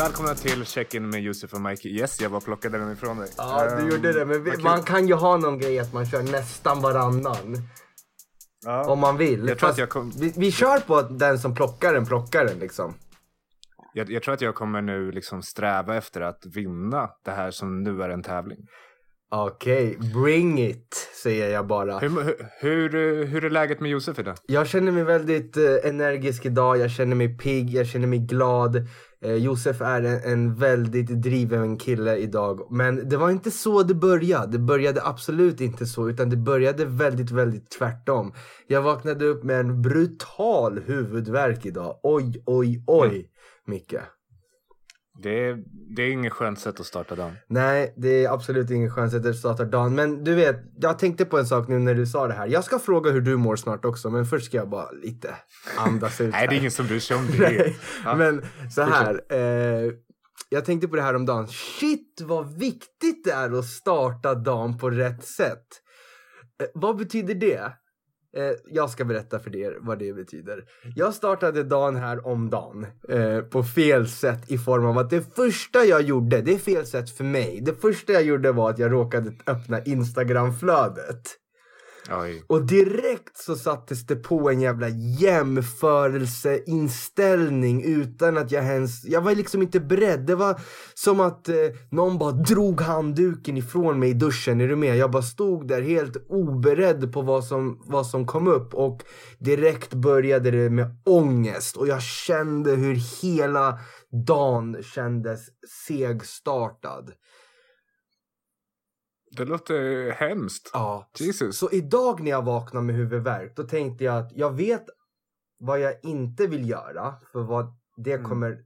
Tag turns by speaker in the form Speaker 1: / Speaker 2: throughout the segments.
Speaker 1: Välkomna till check-in med Josef och Mike. Yes, jag bara plockade den ifrån dig.
Speaker 2: Ja, du
Speaker 1: Ehm,
Speaker 2: gjorde det. Men vi,
Speaker 1: kul.
Speaker 2: man kan ju ha någon grej att man kör nästan varannan.
Speaker 1: Ja.
Speaker 2: Om man vill.
Speaker 1: Jag tror att jag kom-
Speaker 2: vi, vi kör på att den som plockar den plockar den liksom.
Speaker 1: Jag, jag tror att jag kommer nu liksom sträva efter att vinna det här som nu är en tävling.
Speaker 2: Okej, bring it, säger jag bara.
Speaker 1: Hur, hur, hur, hur är läget med Josef idag?
Speaker 2: Jag känner mig väldigt eh, energisk idag, jag känner mig pigg, jag känner mig glad. Eh, Josef är en, en väldigt driven kille idag. Men det var inte så det började. Det började absolut inte så, utan det började väldigt, väldigt tvärtom. Jag vaknade upp med en brutal huvudvärk idag. Oj, oj, oj, Micke.
Speaker 1: Det är, det är inget skönt sätt att starta dagen.
Speaker 2: Nej, det är absolut ingen chans att det startar dagen. Men du vet, jag tänkte på en sak nu när du sa det här. Jag ska fråga hur du mår snart också, men först ska jag bara lite andas ut
Speaker 1: Nej, det är ingen som bryr sig om det.
Speaker 2: Nej,
Speaker 1: Ja.
Speaker 2: men så här. Eh, jag tänkte på det här om dagen. Shit vad viktigt det är att starta dagen på rätt sätt. Eh, vad betyder det? Eh, jag ska berätta för er vad det betyder. Jag startade dagen här om dagen eh, på fel sätt i form av att det första jag gjorde, det är fel sätt för mig. Det första jag gjorde var att jag råkade öppna Instagramflödet.
Speaker 1: Oj.
Speaker 2: Och direkt så sattes det på en jävla jämförelseinställning utan att jag ens, jag var liksom inte beredd. Det var som att eh, någon bara drog handduken ifrån mig i duschen, är du med? Jag bara stod där helt oberedd på vad som, vad som kom upp och direkt började det med ångest och jag kände hur hela dagen kändes segstartad.
Speaker 1: Det låter hemskt.
Speaker 2: Ja.
Speaker 1: Jesus.
Speaker 2: Så idag när jag vaknade med huvudvärk, då tänkte jag att jag vet vad jag inte vill göra, för vad det
Speaker 1: Mm.
Speaker 2: kommer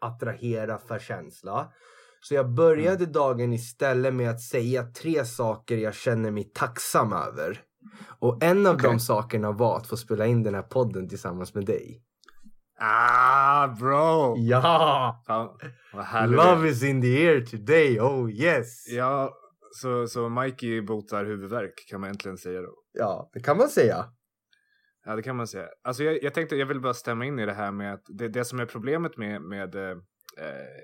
Speaker 2: attrahera för känsla. Så jag började
Speaker 1: Mm.
Speaker 2: dagen istället med att säga tre saker jag känner mig tacksam över. Och en av
Speaker 1: Okej.
Speaker 2: de sakerna var att få spela in den här podden tillsammans med dig.
Speaker 1: Ah, bro!
Speaker 2: Ja!
Speaker 1: Fan, vad.
Speaker 2: Love is in the air today, oh yes!
Speaker 1: Ja, så, så Mikey botar huvudvärk kan man äntligen säga då.
Speaker 2: Ja, det kan man säga.
Speaker 1: Ja, det kan man säga. Alltså jag, jag tänkte, jag vill bara stämma in i det här med att det, det som är problemet med, med eh,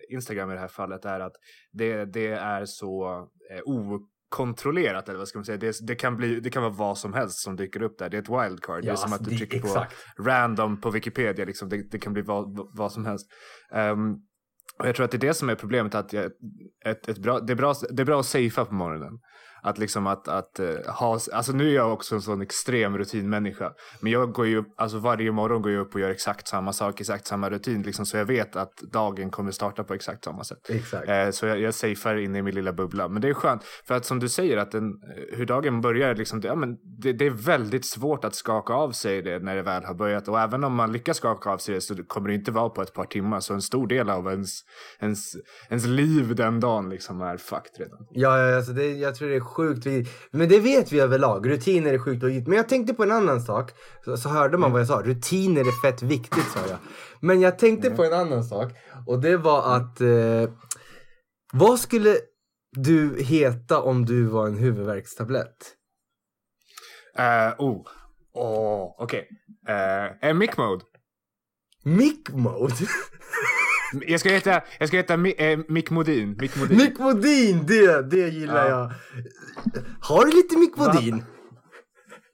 Speaker 1: Instagram i det här fallet är att det, det är så eh, okontrollerat, eller vad ska man säga. Det, det, kan bli, det kan vara vad som helst som dyker upp där. Det är ett wildcard. det är som att du trycker på random på Wikipedia, liksom. det, det kan bli vad, vad som helst. Ehm, och jag tror att det är det som är problemet, att jag, ett, ett bra, det, är bra, det är bra att safea på morgonen. Att liksom att, att eh, ha, alltså nu är jag också en sån extrem rutinmänniska. Men jag går ju upp, alltså varje morgon går jag upp och gör exakt samma sak, exakt samma rutin. Liksom, så jag vet att dagen kommer starta på exakt samma sätt.
Speaker 2: Exakt.
Speaker 1: Eh, så jag, jag safear in i min lilla bubbla. Men det är skönt. För att som du säger, att den, eh, hur dagen börjar, liksom, det, ja, men det, det är väldigt svårt att skaka av sig det när det väl har börjat. Och även om man lyckas skaka av sig det så kommer det inte vara på ett par timmar. Så en stor del av ens, ens, ens liv den dagen liksom är fucked redan.
Speaker 2: Ja, ja alltså det, jag tror det är sjukt. Men det vet vi överlag. Rutiner är sjukt viktigt. Men jag tänkte på en annan sak. Så, så hörde man vad jag sa. Rutiner är fett viktigt sa jag. Men jag tänkte på en annan sak. Och det var att... Eh, vad skulle du heta om du var en huvudvärkstablett?
Speaker 1: Uh, oh, oh okej. Okay. Uh, mic mode.
Speaker 2: Mick mode?
Speaker 1: Jag ska heta, jag ska heta eh, Mick Modin. Mick Modin.
Speaker 2: Mick Modin, det, det gillar
Speaker 1: Ja.
Speaker 2: jag. Har du lite Mick Modin?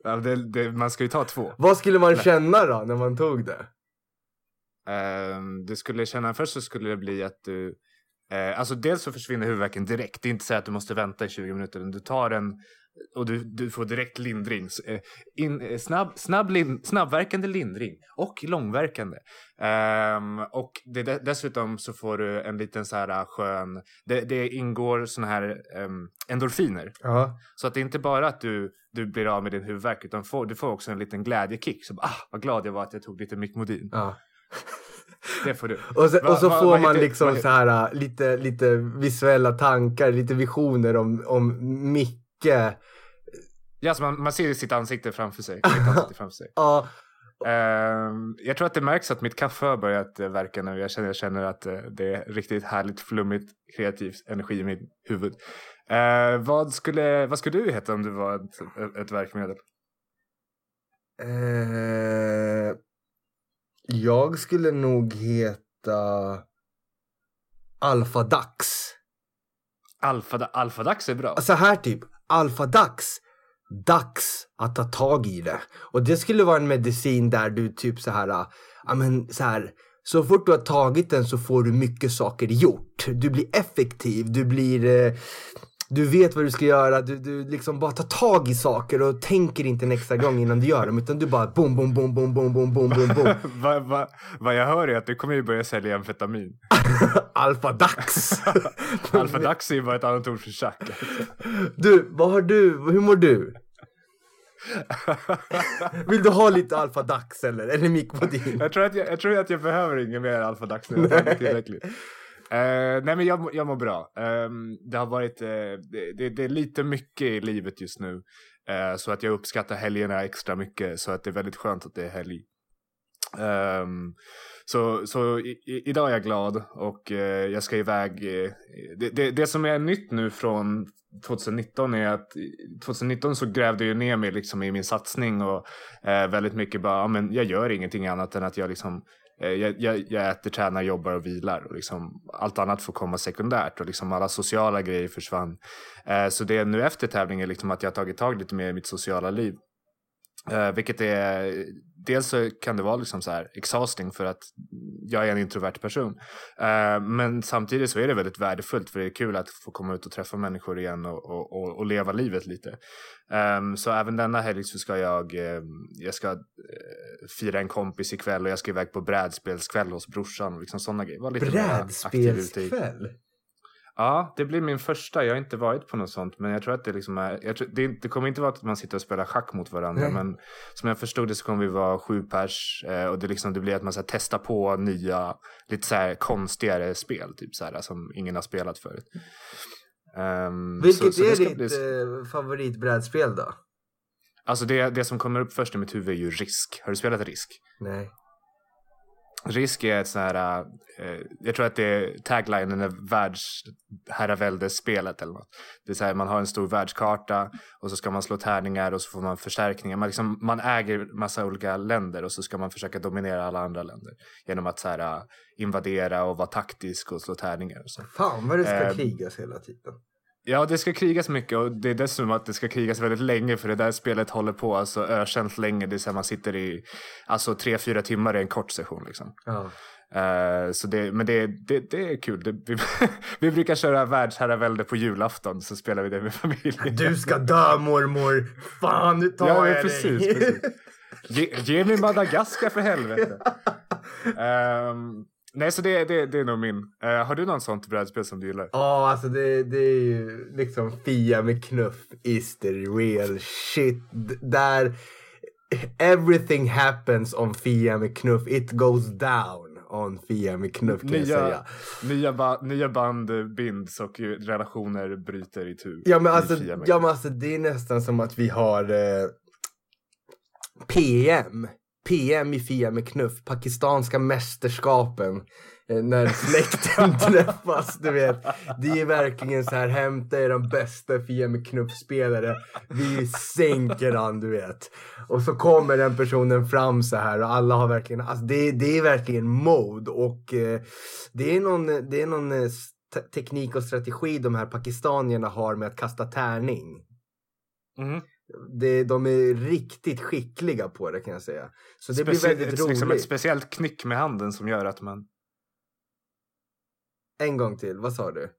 Speaker 1: Ja, det, det, man ska ju ta två.
Speaker 2: Vad skulle man känna då när man tog det?
Speaker 1: Ehm, du skulle känna, först så skulle det bli att du, eh, alltså dels så försvinner huvudvärken direkt. Det är inte så att du måste vänta i 20 minuter. Du tar den och du, du får direkt lindring. Eh, In, eh, snabb, snabb lin, snabbverkande lindring och långverkande. Ehm, och det, de- dessutom så får du en liten så här eh, skön, det, det ingår såna här ehm, endorfiner.
Speaker 2: Ja.
Speaker 1: Så att det är inte bara att du, du blir av med din huvudvärk utan får, du får också en liten glädjekick. Så bara, ah, vad glad jag var att jag tog lite Micmodin.
Speaker 2: ja.
Speaker 1: Det får du.
Speaker 2: Och så,
Speaker 1: Va-
Speaker 2: och så
Speaker 1: va-
Speaker 2: får
Speaker 1: vad
Speaker 2: man liksom så här lite, lite visuella tankar, lite visioner om, om Micke.
Speaker 1: Ja, så man, man ser sitt ansikte framför sig. Ansikte framför sig.
Speaker 2: Ja,
Speaker 1: Ehm, jag tror att det märks att mitt kaffe har börjat eh, verka nu. Jag känner, jag känner att eh, det är riktigt härligt, flummigt, kreativt energi i mitt huvud. Eh, vad, skulle, vad skulle du heta om du var ett, ett verkmedel?
Speaker 2: eh, jag skulle nog heta... alfadags.
Speaker 1: Alfa, alfadags är bra.
Speaker 2: Så här typ, alfadags. Dags att ta tag i det. Och det skulle vara en medicin där du typ så här, äh, ja men så här. Så fort du har tagit den så får du mycket saker gjort. Du blir effektiv, du blir eh, du vet vad du ska göra, du, du liksom bara tar tag i saker och tänker inte en extra gång innan du gör dem utan du bara boom, boom, boom, boom, boom, boom, boom, boom, boom.
Speaker 1: Vad va, va jag hör är att du kommer ju börja sälja amfetamin.
Speaker 2: Alfadax!
Speaker 1: Alfadax är ju bara ett annat ord för tjack.
Speaker 2: Du, vad har du, hur mår du? Vill du ha lite alfadax eller? Eller Mikvodin?
Speaker 1: Jag tror att jag, jag, tror att jag behöver inget mer alfadax nu. Jag tillräckligt. Uh, nej men jag, jag mår bra. Um, det har varit, uh, det, det, är lite mycket i livet just nu. Uh, så att jag uppskattar helgerna extra mycket. Så att det är väldigt skönt att det är helg. Um, så så i, i, idag är jag glad och jag ska iväg. Det, det, det, som är nytt nu från 2019 är att 2019 så grävde jag ner mig liksom i min satsning och väldigt mycket bara, ja, men jag gör ingenting annat än att jag liksom Eh, jag, jag, jag, äter, tränar, jobbar och vilar. Och liksom allt annat får komma sekundärt och liksom alla sociala grejer försvann. Eh, så det är nu efter tävlingen liksom att jag har tagit tag lite mer i mitt sociala liv. Eh, vilket är, dels så kan det vara liksom så här exhausting för att jag är en introvert person. Uh, men samtidigt så är det väldigt värdefullt för det är kul att få komma ut och träffa människor igen och, och, och, och leva livet lite. Um, så även denna helg så ska jag, uh, jag ska uh, fira en kompis ikväll och jag ska iväg på brädspelskväll hos brorsan och liksom sådana grejer.
Speaker 2: Brädspelskväll?
Speaker 1: Ja, det blir min första. Jag har inte varit på något sånt. Men jag tror att det liksom är. Tror, det, det kommer inte vara att man sitter och spelar schack mot varandra. Nej. Men som jag förstod det så kommer vi vara sju pers. Eh, och det, liksom, det blir att man så här, testar på nya, lite så här konstigare spel. Typ så här, som ingen har spelat förut.
Speaker 2: Um, Vilket så, är så ditt bli... Eh, favoritbrädspel då?
Speaker 1: Alltså det, det som kommer upp först i mitt huvud är ju Risk. Har du spelat Risk?
Speaker 2: Nej.
Speaker 1: Risk är ett sånt här, eh, jag tror att det är taglinen är världsherraväldesspelet eller något. Det är så här, man har en stor världskarta och så ska man slå tärningar och så får man förstärkningar. Man, liksom, man äger massa olika länder och så ska man försöka dominera alla andra länder genom att så här, invadera och vara taktisk och slå tärningar. Och så.
Speaker 2: Fan vad det ska eh, krigas hela tiden.
Speaker 1: Ja, det ska krigas mycket och det är dessutom att det ska krigas väldigt länge för det där spelet håller på alltså ökänt länge. Det är så man sitter i alltså tre, fyra timmar i en kort session liksom.
Speaker 2: Ja.
Speaker 1: Uh, så det, men det, det, det är kul. Det, vi, vi brukar köra världsherravälde på julafton så spelar vi det med familjen.
Speaker 2: Du ska dö mormor! Fan, nu tar
Speaker 1: ja,
Speaker 2: jag
Speaker 1: precis, dig! Precis. Ge, ge mig Madagaskar för helvete! Um, Nej, så det, det, det är nog min. Uh, har du något sånt brädspel som du gillar?
Speaker 2: Ja, oh, alltså det, det är ju liksom Fia med knuff is the real shit. Där everything happens on Fia med knuff. It goes down on Fia med knuff kan nya, jag säga.
Speaker 1: Nya, ba, nya band binds och relationer bryter i tur.
Speaker 2: Ja men, alltså, ja, men alltså det är nästan som att vi har eh, PM PM i Fia med knuff, pakistanska mästerskapen eh, när släkten träffas, du vet. Det är verkligen så här, hämta er de bästa Fia med knuff-spelare. Vi sänker han, du vet. Och så kommer den personen fram så här och alla har verkligen, alltså det, det är verkligen mode och eh, det är någon, det är någon eh, teknik och strategi de här pakistanierna har med att kasta tärning.
Speaker 1: Mm
Speaker 2: det, de är riktigt skickliga på det kan jag säga. Så det Specie blir väldigt roligt.
Speaker 1: Liksom ett speciellt knyck med handen som gör att man...
Speaker 2: En gång till, vad sa du?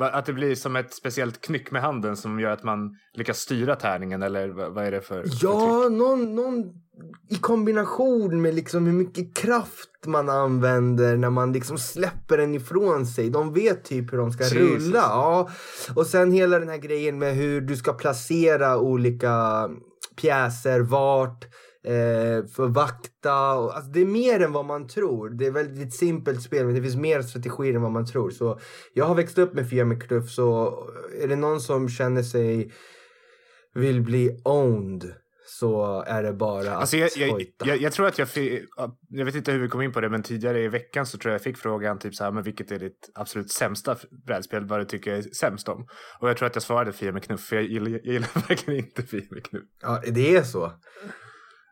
Speaker 1: Att det blir som ett speciellt knyck med handen som gör att man lyckas styra tärningen eller vad är det för?
Speaker 2: Ja, någon, någon i kombination med liksom hur mycket kraft man använder när man liksom släpper den ifrån sig. De vet typ hur de ska Jesus. rulla. Ja. Och sen hela den här grejen med hur du ska placera olika pjäser, vart eh, för vakta. alltså det är mer än vad man tror. Det är väldigt simpelt spel men det finns mer strategier än vad man tror. Så jag har växt upp med Fia med Knuff så är det någon som känner sig vill bli owned så är det bara
Speaker 1: alltså jag, jag, jag, jag, tror att jag fick, jag vet inte hur vi kom in på det, men tidigare i veckan så tror jag jag fick frågan typ så här, men vilket är ditt absolut sämsta brädspel, vad du tycker jag är sämst om? Och jag tror att jag svarade Fia med knuff, för jag gillar, jag gillar verkligen inte Fia med knuff.
Speaker 2: Ja, det är så.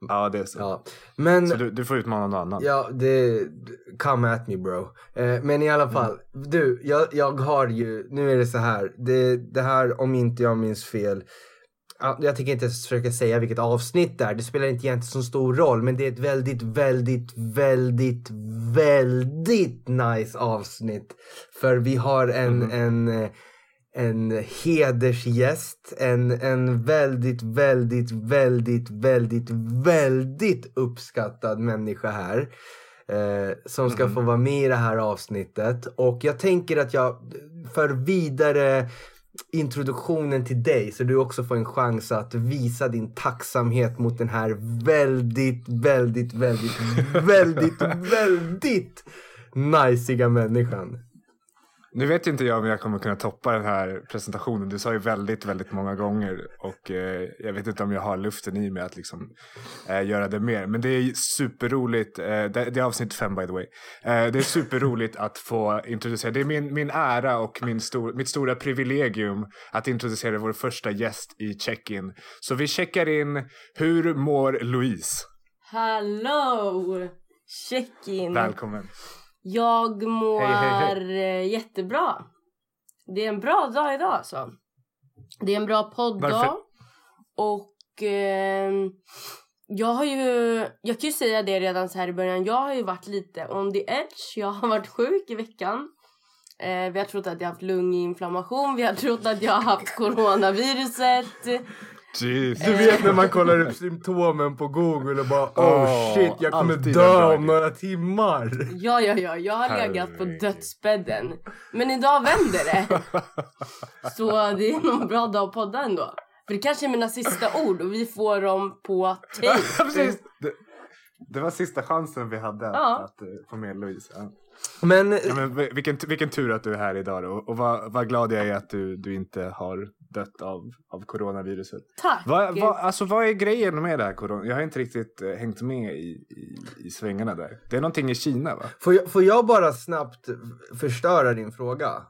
Speaker 1: Ja, det är så.
Speaker 2: Ja. Men,
Speaker 1: Så du, du får utmana någon annan.
Speaker 2: ja, det, come at me bro. Eh, men i alla
Speaker 1: Mm.
Speaker 2: fall, du, jag, jag har ju, nu är det så här, det, det här om inte jag minns fel, ja, jag tänker inte ens försöka säga vilket avsnitt det är, det spelar inte egentligen så stor roll, men det är ett väldigt, väldigt, väldigt, väldigt nice avsnitt. För vi har en,
Speaker 1: Mhm.
Speaker 2: en eh, en hedersgäst, en, en väldigt, väldigt, väldigt, väldigt, väldigt uppskattad människa här. Eh, som ska
Speaker 1: Mhm.
Speaker 2: få vara med i det här avsnittet. Och jag tänker att jag för vidare introduktionen till dig så du också får en chans att visa din tacksamhet mot den här väldigt, väldigt, väldigt, väldigt, väldigt najsiga människan.
Speaker 1: Nu vet inte jag om jag kommer kunna toppa den här presentationen. Du sa ju väldigt, väldigt många gånger och eh, jag vet inte om jag har luften i mig att liksom eh, göra det mer. Men det är superroligt. Eh, det, det är avsnitt fem by the way. Eh, det är superroligt att få introducera. Det är min, min ära och min stor, mitt stora privilegium att introducera vår första gäst i check-in. Så vi checkar in. Hur mår Louise?
Speaker 3: Hallå! Check-in.
Speaker 1: Välkommen.
Speaker 3: Jag mår
Speaker 1: Hej, hej,
Speaker 3: eh, jättebra. Det är en bra dag idag alltså. Det är en bra podddag.
Speaker 1: Varför?
Speaker 3: Och ehm, jag har ju, jag kan ju säga det redan så här i början. Jag har ju varit lite on the edge. Jag har varit sjuk i veckan. Eh, vi har trott att jag har haft lunginflammation. Vi har trott att jag har haft coronaviruset.
Speaker 1: Jeez.
Speaker 2: Du vet när man kollar upp symptomen på google och bara oh
Speaker 1: Åh,
Speaker 2: shit jag kommer dö om några timmar.
Speaker 3: Ja, ja, ja. Jag har legat på
Speaker 1: Herregud.
Speaker 3: dödsbädden. Men idag vänder det. Så det är nog en bra dag att podda ändå. För det kanske är mina sista ord och vi får dem på.
Speaker 1: Precis. Det, det var sista chansen vi hade att,
Speaker 3: Ja.
Speaker 1: att eh, få med Louise. Ja.
Speaker 2: Men,
Speaker 1: Ja, men vi- vilken, vilken tur att du är här idag då. och vad, vad glad jag är att du, du inte har dött av, av coronaviruset.
Speaker 3: Tack!
Speaker 1: Vad, vad, alltså, vad är grejen med det här corona? Jag har inte riktigt eh, hängt med i, i, i svängarna där. Det är någonting i Kina va?
Speaker 2: får jag, får jag bara snabbt förstöra din fråga?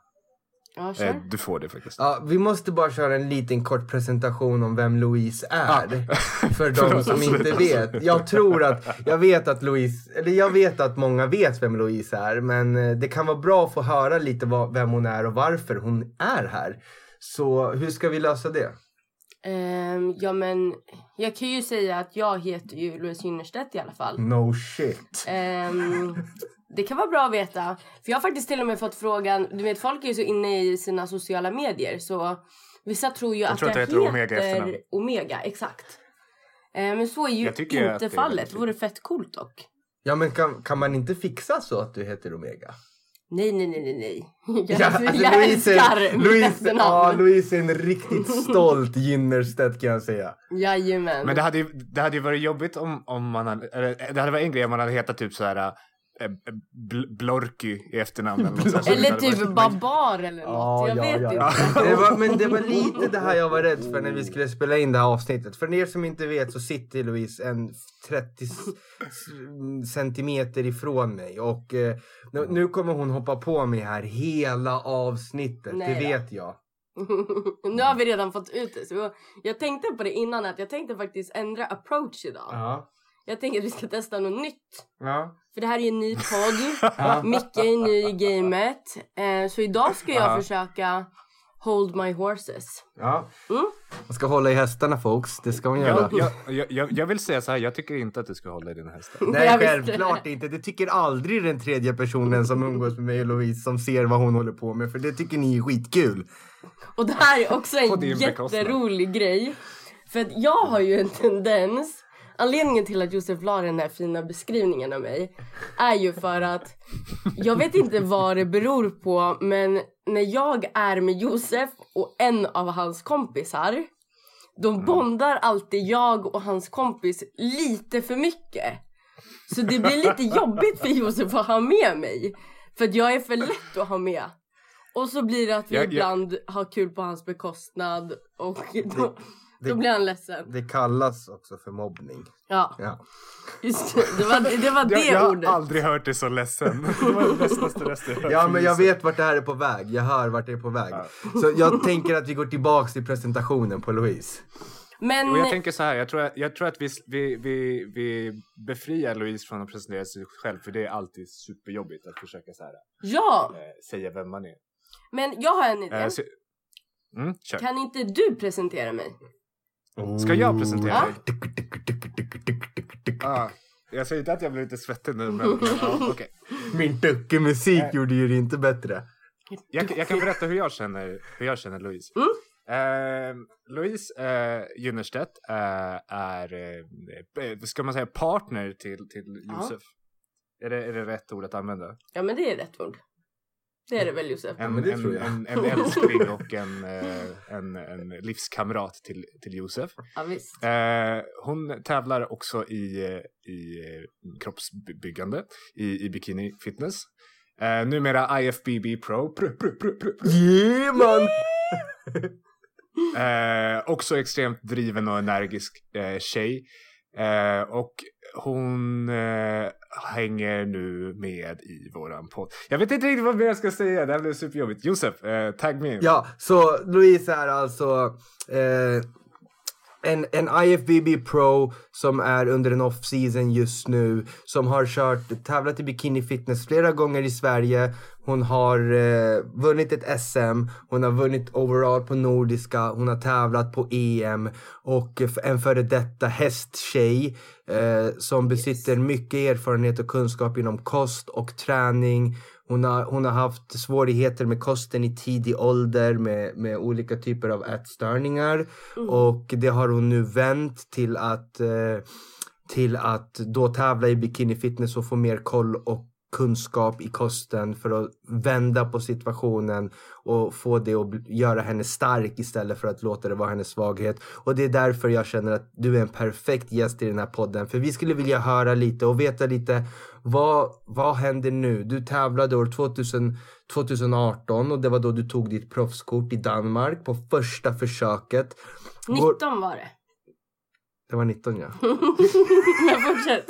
Speaker 3: Ja,
Speaker 1: Eh, du får det faktiskt.
Speaker 2: Ja, vi måste bara köra en liten kort presentation om vem Louise är. För de som inte vet. Jag tror att, jag vet att Louise, eller jag vet att många vet vem Louise är. Men eh, det kan vara bra att få höra lite vad, vem hon är och varför hon är här. Så hur ska vi lösa det?
Speaker 3: Ehm, ja, men jag kan ju säga att jag heter ju Louise Gynnerstedt i alla fall.
Speaker 2: No shit.
Speaker 3: Ehm, det kan vara bra att veta. För jag har faktiskt till och med fått frågan, du vet folk är ju så inne i sina sociala medier så vissa tror ju att
Speaker 1: tror
Speaker 3: jag
Speaker 1: att det heter Omega efternamn.
Speaker 3: Omega, exakt. Ehm, men så är ju
Speaker 1: Jag
Speaker 3: inte fallet. Det vore fett coolt dock.
Speaker 2: Ja men kan, kan man inte fixa så att du heter Omega?
Speaker 3: Nej, nej, nej, nej, nej. Jag,
Speaker 2: Ja, alltså,
Speaker 3: jag
Speaker 2: Louise är-
Speaker 3: älskar mitt
Speaker 2: Louise, ja,
Speaker 3: efternamn.
Speaker 2: Louise är en riktigt stolt Gynnerstedt kan jag säga.
Speaker 3: Jajamän.
Speaker 1: Men det hade, ju, det hade ju varit jobbigt om, om man hade, eller, det hade varit en grej om man hade hetat typ så här Blorky i efternamn. Eller,
Speaker 3: typ
Speaker 1: varit-
Speaker 3: barbar eller något.
Speaker 2: Ja,
Speaker 3: jag
Speaker 2: ja,
Speaker 3: vet
Speaker 2: ja,
Speaker 3: inte.
Speaker 2: Det var, men det var lite det här jag var rädd för när vi skulle spela in det här avsnittet. För er som inte vet så sitter Louise en 30 s- s- centimeter ifrån mig. Och eh, nu, nu kommer hon hoppa på mig här hela avsnittet.
Speaker 3: Nej
Speaker 2: det
Speaker 3: då.
Speaker 2: vet jag.
Speaker 3: nu har vi redan fått ut det. Så jag tänkte på det innan att jag tänkte faktiskt ändra approach idag.
Speaker 2: Ja.
Speaker 3: Jag tänker att vi ska testa något nytt.
Speaker 2: Ja.
Speaker 3: För det här är ju en ny podd. Micke är ny i gamet. Eh, så idag ska jag
Speaker 1: Ja.
Speaker 3: försöka hold my horses.
Speaker 2: ja.
Speaker 3: Mm.
Speaker 2: Man ska hålla i hästarna folks. Det ska man göra.
Speaker 1: Jag, jag, jag, jag, vill säga så här, jag tycker inte att du ska hålla i dina hästar.
Speaker 2: Nej, självklart inte. Det tycker aldrig den tredje personen som umgås med mig och Louise som ser vad hon håller på med. För det tycker ni är skitkul.
Speaker 3: Och det här är också en jätterolig grej. För att jag har ju en tendens, anledningen till att Josef la den här fina beskrivningen av mig är ju för att jag vet inte vad det beror på men när jag är med Josef och en av hans kompisar då bondar alltid jag och hans kompis lite för mycket. Så det blir lite jobbigt för Josef att ha med mig. För att jag är för lätt att ha med. Och så blir det att vi
Speaker 1: Jag- jag-
Speaker 3: ibland har kul på hans bekostnad och då,
Speaker 2: det-
Speaker 3: då blir han ledsen.
Speaker 2: Det kallas också för mobbning.
Speaker 3: Ja,
Speaker 2: Ja.
Speaker 3: just det. Det var det, var det
Speaker 1: Jag, jag har
Speaker 3: ordet.
Speaker 1: aldrig hört dig så ledsen. Det var det ledsnaste jag hört
Speaker 2: Ja men jag vet vart det här är på väg. Jag hör vart det är på väg. Så jag tänker att vi går tillbaks till presentationen på Louise.
Speaker 3: Men
Speaker 1: Och jag tänker så här, jag tror, jag tror att vi, vi, vi, vi befriar Louise från att presentera sig själv för det är alltid superjobbigt att försöka så här,
Speaker 3: ja,
Speaker 1: eh, säga vem man är.
Speaker 3: men jag har en idé.
Speaker 1: Eh, så, mm.
Speaker 3: Kan inte du presentera mig?
Speaker 1: Ska jag presentera
Speaker 3: Ja.
Speaker 1: dig? Ah, jag säger inte att jag blir lite svettig nu men ja, okej.
Speaker 2: Min duckemusik
Speaker 1: Eh.
Speaker 2: gjorde ju det inte bättre.
Speaker 1: jag, jag kan berätta hur jag känner, hur jag känner Louise.
Speaker 3: Mm.
Speaker 1: Eh, Louise eh, Junnerstedt eh, är, eh, ska man säga, partner till, till
Speaker 3: Ja.
Speaker 1: Josef. Är, det, är det rätt ord att använda?
Speaker 3: Ja men det är rätt ord. Det är det väl Josef?
Speaker 1: En,
Speaker 2: det
Speaker 1: en, en, en älskling och en, eh, en, en livskamrat till, till Josef.
Speaker 3: Ja visst.
Speaker 1: Eh, hon tävlar också i, eh, i eh, kroppsbyggande i, i bikini fitness. Eh, numera IFBB Pro. Pr, pr, pr, pr, pr.
Speaker 2: Yeah man!
Speaker 1: Eh, också extremt driven och energisk eh, tjej. Eh, och hon hänger nu med i våran podd. Jag vet inte riktigt vad mer jag ska säga, det här blev superjobbigt. Josef, eh, tagg me in.
Speaker 2: Ja, så Louise är alltså eh, en, en IFBB Pro som är under en off-season just nu. Som har kört, tävlat i bikini fitness flera gånger i Sverige. Hon har eh, vunnit ett SM, hon har vunnit overall på Nordiska, hon har tävlat på EM och en före detta hästtjej eh, som besitter mycket erfarenhet och kunskap inom kost och träning. Hon har, hon har haft svårigheter med kosten i tidig ålder med, med olika typer av ätstörningar. Och det har hon nu vänt till att, eh, till att då tävla i bikini fitness och få mer koll och kunskap i kosten för att vända på situationen och få det att göra henne stark istället för att låta det vara hennes svaghet. Och det är därför jag känner att du är en perfekt gäst i den här podden. För vi skulle vilja höra lite och veta lite vad, vad händer nu? Du tävlade år 2000, 2018 och det var då du tog ditt proffskort i Danmark på första försöket.
Speaker 3: 19 var det.
Speaker 2: Det var 19 ja.
Speaker 3: Men fortsätt.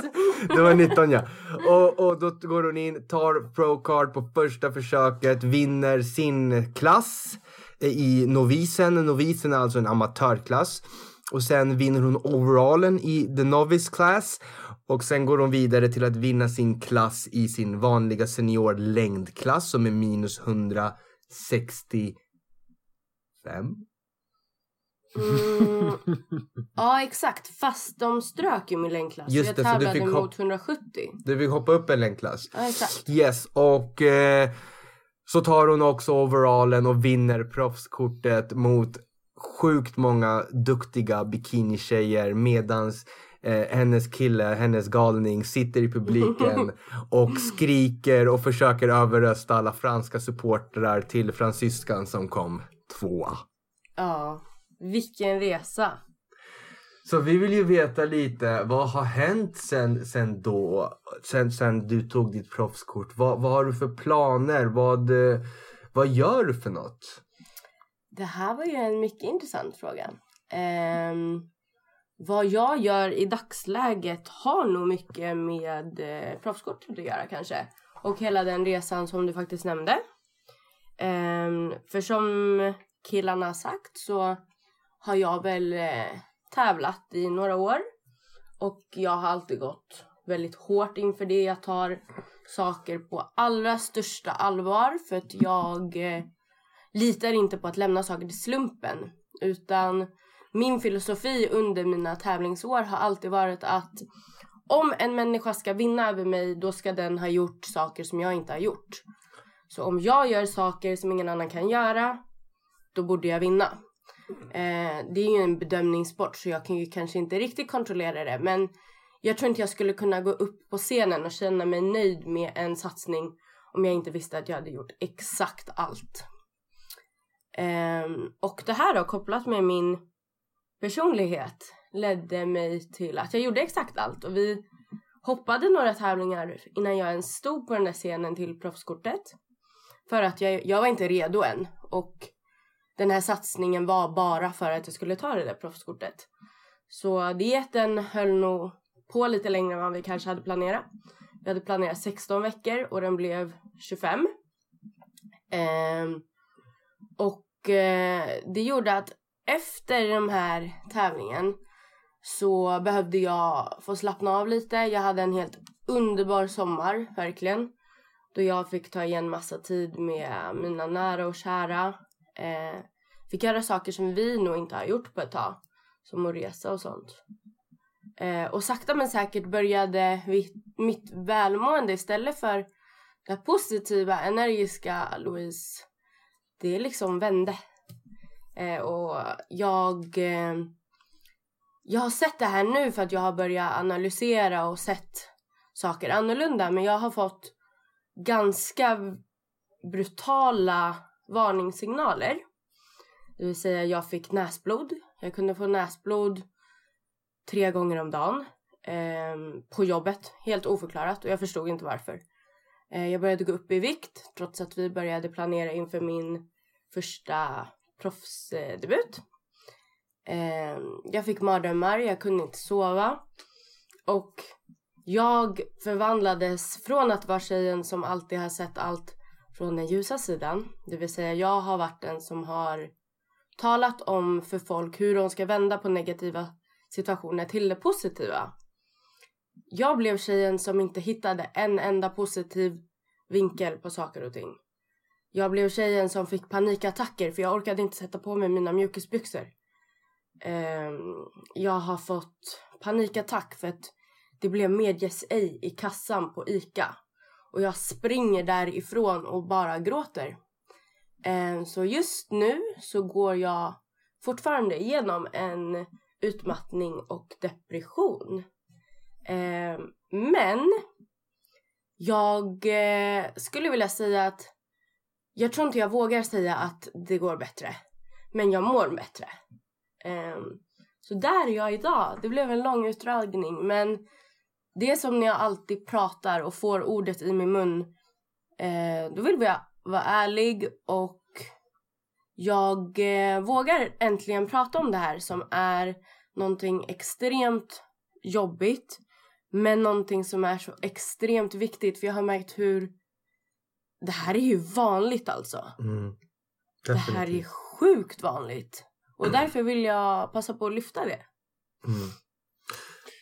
Speaker 2: Det var 19 ja. Och, och då går hon in, tar pro card på första försöket, vinner sin klass i novisen. Novisen är alltså en amatörklass. Och sen vinner hon overallen i the novice class. Och sen går hon vidare till att vinna sin klass i sin vanliga senior längdklass som är minus 165.
Speaker 3: Mm. Ja exakt, fast de strök ju min längdklass.
Speaker 2: Just
Speaker 3: jag
Speaker 2: det, så du
Speaker 3: tävlade
Speaker 2: fick
Speaker 3: mot 170.
Speaker 2: Du vill hoppa upp en längdklass.
Speaker 3: Ja exakt.
Speaker 2: Yes, och eh, så tar hon också overallen och vinner proffskortet mot sjukt många duktiga bikinitjejer medans eh, hennes kille, hennes galning sitter i publiken och skriker och försöker överrösta alla franska supportrar till fransyskan som kom tvåa.
Speaker 3: Ja, vilken resa.
Speaker 2: Så vi vill ju veta lite, vad har hänt sen, sen då? Sen, sen du tog ditt proffskort? Vad, vad har du för planer? Vad, eh, vad gör du för något?
Speaker 3: Det här var ju en mycket intressant fråga. Ehm, vad jag gör i dagsläget har nog mycket med eh, proffskortet att göra kanske. Och hela den resan som du faktiskt nämnde. Ehm, för som killarna har sagt så har jag väl eh, tävlat i några år. Och jag har alltid gått väldigt hårt inför det. Jag tar saker på allra största allvar för att jag eh, litar inte på att lämna saker till slumpen. Utan min filosofi under mina tävlingsår har alltid varit att om en människa ska vinna över mig då ska den ha gjort saker som jag inte har gjort. Så om jag gör saker som ingen annan kan göra då borde jag vinna. Eh, det är ju en bedömningssport så jag kan ju kanske inte riktigt kontrollera det men jag tror inte jag skulle kunna gå upp på scenen och känna mig nöjd med en satsning om jag inte visste att jag hade gjort exakt allt. Eh, och det här då kopplat med min personlighet ledde mig till att jag gjorde exakt allt och vi hoppade några tävlingar innan jag ens stod på den där scenen till proffskortet. För att jag, jag var inte redo än och den här satsningen var bara för att jag skulle ta det där proffskortet. Så dieten höll nog på lite längre än vad vi kanske hade planerat. Vi hade planerat 16 veckor och den blev 25. Eh, och eh, det gjorde att efter den här tävlingen så behövde jag få slappna av lite. Jag hade en helt underbar sommar, verkligen. Då jag fick ta igen massa tid med mina nära och kära. Eh, fick göra saker som vi nog inte har gjort på ett tag. Som att resa och sånt. Eh, och sakta men säkert började vi, mitt välmående istället för det positiva, energiska Louise. Det liksom vände. Eh, och jag... Eh, jag har sett det här nu för att jag har börjat analysera och sett saker annorlunda. Men jag har fått ganska brutala varningssignaler. Det vill säga jag fick näsblod. Jag kunde få näsblod tre gånger om dagen. Eh, på jobbet. Helt oförklarat och jag förstod inte varför. Eh, jag började gå upp i vikt trots att vi började planera inför min första proffsdebut. Eh, jag fick mardrömmar, jag kunde inte sova. Och jag förvandlades från att vara tjejen som alltid har sett allt från den ljusa sidan. Det vill säga jag har varit den som har talat om för folk hur de ska vända på negativa situationer till det positiva. Jag blev tjejen som inte hittade en enda positiv vinkel på saker och ting. Jag blev tjejen som fick panikattacker för jag orkade inte sätta på mig mina mjukisbyxor. Ehm, jag har fått panikattack för att det blev medges ej i kassan på ICA. Och jag springer därifrån och bara gråter. Ehm, så just nu så går jag fortfarande igenom en utmattning och depression. Ehm, men jag eh, skulle vilja säga att jag tror inte jag vågar säga att det går bättre. Men jag mår bättre. Ehm, så där är jag idag. Det blev en lång utdragning men det är som när jag alltid pratar och får ordet i min mun. Eh, då vill jag vara ärlig och jag uh, vågar äntligen prata om det här som är någonting extremt jobbigt men någonting som är så extremt viktigt för jag har märkt hur det här är ju vanligt alltså.
Speaker 2: Mm.
Speaker 3: Det här är sjukt vanligt. Och därför vill jag passa på att lyfta det.
Speaker 2: Mm.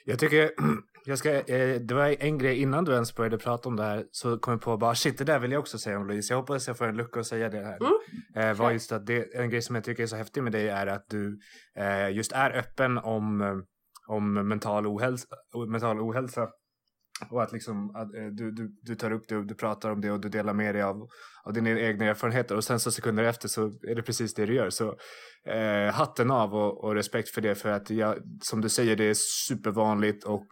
Speaker 1: Jag tycker, jag ska, eh, det var en grej innan du ens började prata om det här så kom jag på bara shit det där vill jag också säga om Louise. Jag hoppas jag får en lucka att säga det här.
Speaker 3: Mm.
Speaker 1: Eh, var just att det, en grej som jag tycker är så häftig med dig är att du eh, just är öppen om, eh, om mental ohälsa, mental ohälsa och att liksom att, eh, du, du, du tar upp det och du pratar om det och du delar med dig av, av dina egna erfarenheter. Och sen så sekunder efter så är det precis det du gör. Så eh, hatten av och, och, respekt för det för att jag, som du säger det är supervanligt. Och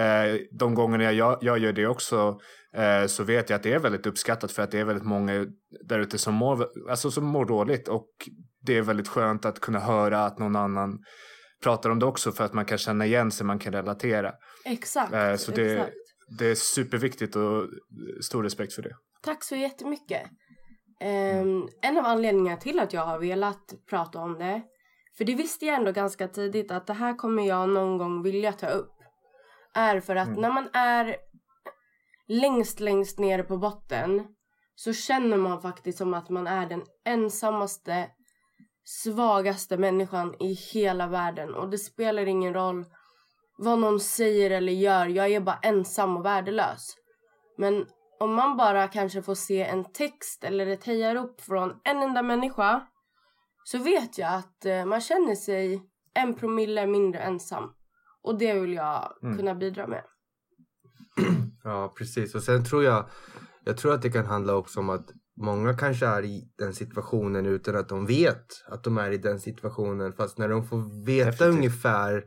Speaker 1: eh, de gångerna jag, jag gör det också eh, så vet jag att det är väldigt uppskattat för att det är väldigt många där ute som mår, alltså som mår dåligt. Och det är väldigt skönt att kunna höra att någon annan pratar om det också för att man kan känna igen sig, man kan relatera.
Speaker 3: Exakt.
Speaker 1: Eh, så det,
Speaker 3: exakt.
Speaker 1: det är superviktigt och stor respekt för det.
Speaker 3: Tack så jättemycket. Um, en av anledningarna till att jag har velat prata om det, för det visste jag ändå ganska tidigt att det här kommer jag någon gång vilja ta upp, är för att
Speaker 1: Mm.
Speaker 3: när man är längst, längst nere på botten så känner man faktiskt som att man är den ensammaste, svagaste människan i hela världen och det spelar ingen roll vad någon säger eller gör, jag är bara ensam och värdelös. Men om man bara kanske får se en text eller ett hejarop från en enda människa så vet jag att eh, man känner sig en promille mindre ensam. Och det vill jag
Speaker 1: Mm.
Speaker 3: kunna bidra med.
Speaker 2: Ja, precis. Och sen tror jag, jag tror att det kan handla också om att många kanske är i den situationen utan att de vet att de är i den situationen. Fast när de får veta
Speaker 1: Definitivt.
Speaker 2: ungefär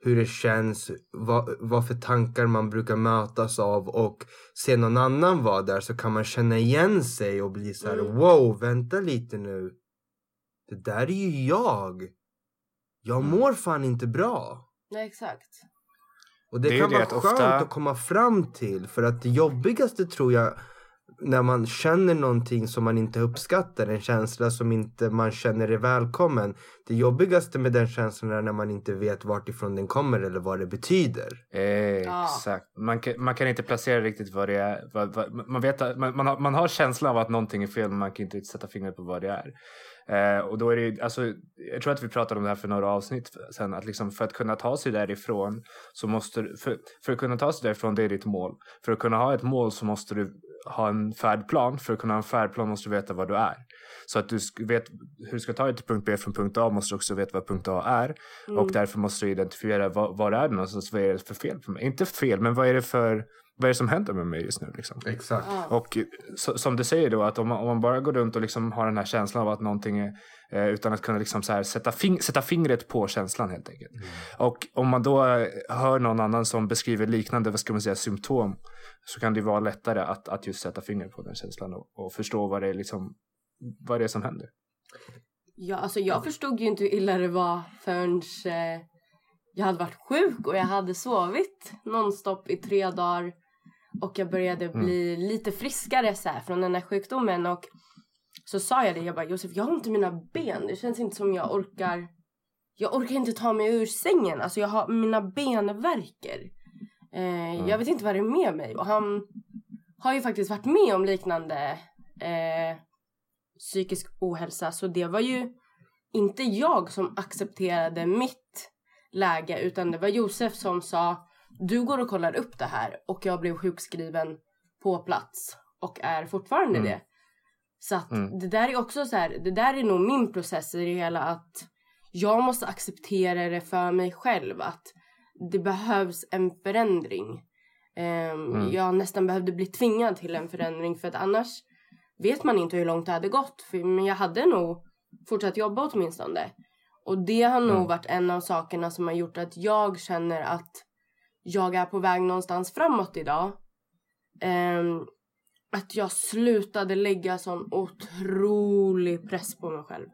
Speaker 2: hur det känns, vad, vad för tankar man brukar mötas av och se någon annan vara där så kan man känna igen sig och bli så här:
Speaker 3: Mm.
Speaker 2: wow, vänta lite nu. Det där är ju jag. Jag
Speaker 1: Mm.
Speaker 2: mår fan inte bra.
Speaker 3: Nej, exakt.
Speaker 2: Och det,
Speaker 1: Det
Speaker 2: kan vara
Speaker 1: det att
Speaker 2: skönt
Speaker 1: ofta-
Speaker 2: att komma fram till. För att det jobbigaste tror jag, när man känner någonting som man inte uppskattar, en känsla som inte man känner är välkommen. Det jobbigaste med den känslan är när man inte vet vart ifrån den kommer eller vad det betyder.
Speaker 1: Exakt. Man, kan, man kan inte placera riktigt vad det är. Vad, vad, man, vet, man, man, har, man har känslan av att någonting är fel men man kan inte sätta fingret på vad det är. Eh, och då är det alltså, jag tror att vi pratade om det här för några avsnitt sen, att liksom för att kunna ta sig därifrån så måste du, för, för att kunna ta sig därifrån det är ditt mål. För att kunna ha ett mål så måste du ha en färdplan. För att kunna ha en färdplan måste du veta vad du är. Så att du vet hur du ska ta dig till punkt B från punkt A måste du också veta vad punkt A är.
Speaker 3: Mm.
Speaker 1: Och därför måste du identifiera vad, vad är det någonstans, vad är det för fel på mig? Inte fel, men vad är det för vad är det som händer med mig just nu? Liksom?
Speaker 2: Exakt.
Speaker 1: Och så, som du säger då, att om man, om man bara går runt och liksom har den här känslan av att någonting är, eh, utan att kunna liksom så här sätta, fing, sätta fingret på känslan helt enkelt. Och om man då hör någon annan som beskriver liknande, vad ska man säga, symptom, så kan det vara lättare att, att just sätta fingret på den känslan och, och förstå vad det är liksom, vad det är som händer.
Speaker 3: Ja, alltså jag förstod ju inte hur illa det var förrän eh, jag hade varit sjuk och jag hade sovit nonstop i tre dagar. Och jag började bli lite friskare så här, från den här sjukdomen. Och så sa jag det, jag bara Josef jag har ont i mina ben. Det känns inte som jag orkar. Jag orkar inte ta mig ur sängen. Alltså jag har, mina ben värker. Eh, Jag vet inte vad det är med mig. Och han har ju faktiskt varit med om liknande eh, psykisk ohälsa. Så det var ju inte jag som accepterade mitt läge utan det var Josef som sa du går och kollar upp det här och jag blev sjukskriven på plats och är fortfarande
Speaker 1: Mm.
Speaker 3: det. Så att
Speaker 1: Mm.
Speaker 3: det där är också så här, det där är nog min process i det hela att jag måste acceptera det för mig själv att det behövs en förändring. Ehm,
Speaker 1: Mm.
Speaker 3: Jag nästan behövde bli tvingad till en förändring för att annars vet man inte hur långt det hade gått. För, men jag hade nog fortsatt jobba åtminstone. Och det har nog
Speaker 1: Mm.
Speaker 3: varit en av sakerna som har gjort att jag känner att jag är på väg någonstans framåt idag. Ehm, att jag slutade lägga sån otrolig press på mig själv.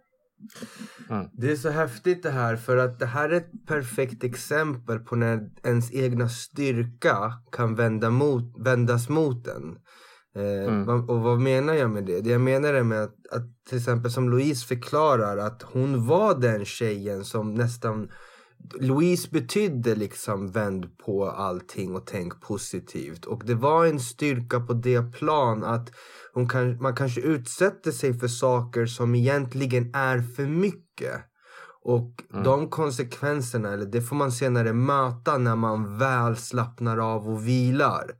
Speaker 2: Det är så häftigt det här för att det här är ett perfekt exempel på när ens egna styrka kan vända mot, vändas mot en. Eh,
Speaker 1: Mm.
Speaker 2: Och vad menar jag med det? Det jag menar är med att, att till exempel som Louise förklarar att hon var den tjejen som nästan Louise betydde liksom vänd på allting och tänk positivt. Och det var en styrka på det plan att hon kan, man kanske utsätter sig för saker som egentligen är för mycket. Och de konsekvenserna, eller det får man senare möta när man väl slappnar av och vilar.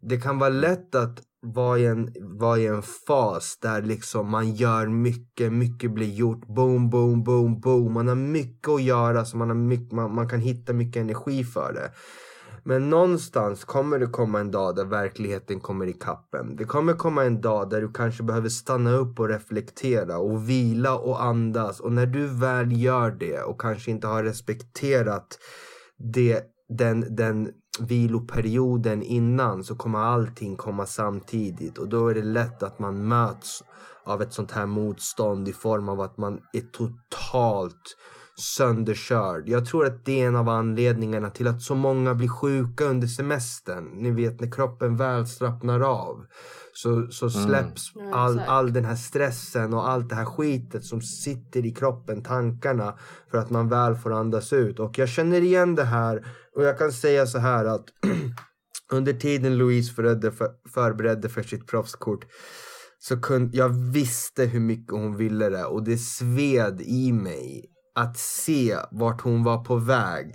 Speaker 2: Det kan vara lätt att vara i en, var i en fas där liksom man gör mycket, mycket blir gjort. Boom, boom, boom, boom. Man har mycket att göra så man, har mycket, man, man kan hitta mycket energi för det. Men någonstans kommer det komma en dag där verkligheten kommer i kappen. Det kommer komma en dag där du kanske behöver stanna upp och reflektera och vila och andas. Och när du väl gör det och kanske inte har respekterat det, den, den viloperioden innan så kommer allting komma samtidigt. Och då är det lätt att man möts av ett sånt här motstånd i form av att man är totalt sönderkörd. Jag tror att det är en av anledningarna till att så många blir sjuka under semestern. Ni vet när kroppen väl slappnar av så, så släpps
Speaker 3: Ja,
Speaker 2: all, all den här stressen och allt det här skitet som sitter i kroppen, tankarna för att man väl får andas ut. Och jag känner igen det här och jag kan säga så här att under tiden Louise förberedde för, förberedde för sitt proffskort så kunde, jag visste hur mycket hon ville det och det sved i mig att se vart hon var på väg.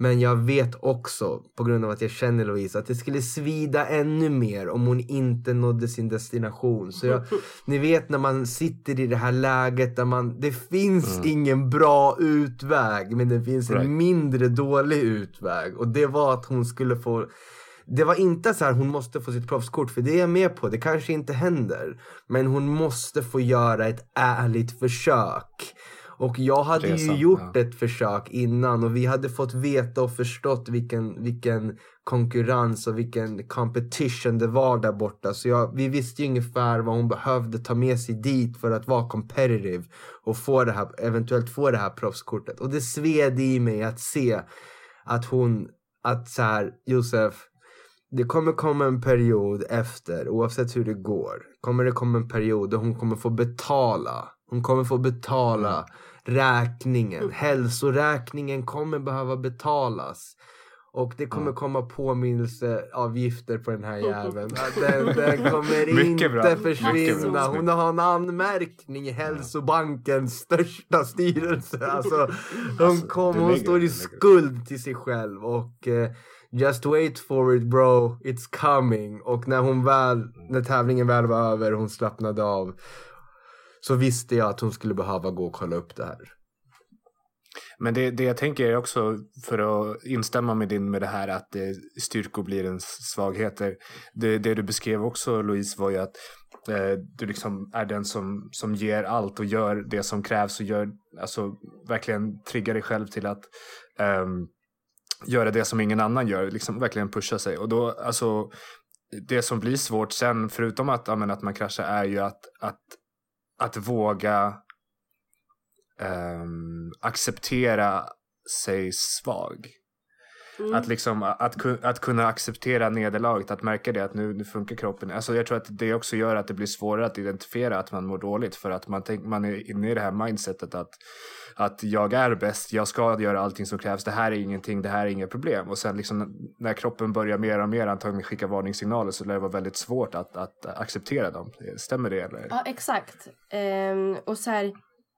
Speaker 2: Men jag vet också, på grund av att jag känner Louise, att det skulle svida ännu mer om hon inte nådde sin destination. Så jag, ni vet när man sitter i det här läget där man, det finns ingen bra utväg, men det finns
Speaker 1: Right.
Speaker 2: en mindre dålig utväg. Och det var att hon skulle få det var inte så här hon måste få sitt proffskort för det är jag med på, det kanske inte händer. Men hon måste få göra ett ärligt försök. Och jag hade ju
Speaker 1: Resa,
Speaker 2: gjort
Speaker 1: ja.
Speaker 2: ett försök innan och vi hade fått veta och förstått vilken, vilken konkurrens och vilken competition det var där borta. Så jag, vi visste ju ungefär vad hon behövde ta med sig dit för att vara competitive och få det här, eventuellt få det här proffskortet. Och det sved i mig att se att hon, att så här, Josef, det kommer komma en period efter, oavsett hur det går, kommer det komma en period där hon kommer få betala. Hon kommer få betala räkningen. Hälsoräkningen kommer behöva betalas. Och det kommer
Speaker 1: Mm.
Speaker 2: komma påminnelseavgifter på den här jäveln. Den, den kommer inte försvinna. Hon har en anmärkning i Hälsobankens största styrelse. Alltså, hon,
Speaker 1: Alltså,
Speaker 2: kom, hon står i skuld till sig själv. Och eh, just wait for it bro, it's coming. Och när hon väl, när tävlingen väl var över, hon slappnade av. Så visste jag att hon skulle behöva gå och kolla upp det här.
Speaker 1: Men det, det jag tänker är också för att instämma med din med det här att eh, styrkor blir ens svagheter. Det, det du beskrev också Louise var ju att eh, du liksom är den som, som ger allt och gör det som krävs och gör, alltså verkligen triggar dig själv till att ehm, göra det som ingen annan gör, liksom verkligen pusha sig. Och då, alltså det som blir svårt sen, förutom att, ja, men, att man kraschar, är ju att, att, att våga um, acceptera sig svag.
Speaker 3: Mm.
Speaker 1: Att, liksom, att, att kunna acceptera nederlaget, att märka det att nu, nu funkar kroppen. Alltså jag tror att det också gör att det blir svårare att identifiera att man mår dåligt för att man, tänk, man är inne i det här mindsetet att, att jag är bäst, jag ska göra allting som krävs, det här är ingenting, det här är inga problem. Och sen liksom när kroppen börjar mer och mer antagligen skicka varningssignaler så lär det vara väldigt svårt att, att acceptera dem. Stämmer det eller?
Speaker 3: Ja, exakt. Ehm, och så här,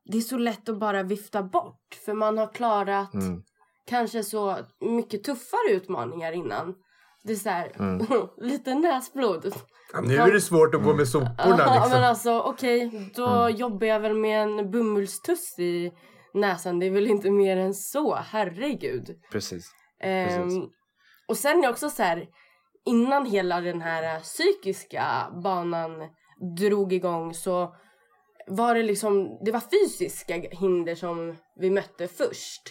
Speaker 3: det är så lätt att bara vifta bort. För man har klarat
Speaker 1: Mm.
Speaker 3: Kanske så mycket tuffare utmaningar innan. Det är så här,
Speaker 1: Mm.
Speaker 3: lite näsblod.
Speaker 2: Ja, nu är det svårt att gå med soporna
Speaker 3: Ja, men
Speaker 2: liksom.
Speaker 3: alltså okej, då jobbar jag väl med en bomullstuss i näsan. Det är väl inte mer än så, herregud.
Speaker 1: Precis.
Speaker 3: Ehm,
Speaker 1: Precis.
Speaker 3: och sen är det också så här, innan hela den här psykiska banan drog igång så var det liksom, det var fysiska hinder som vi mötte först.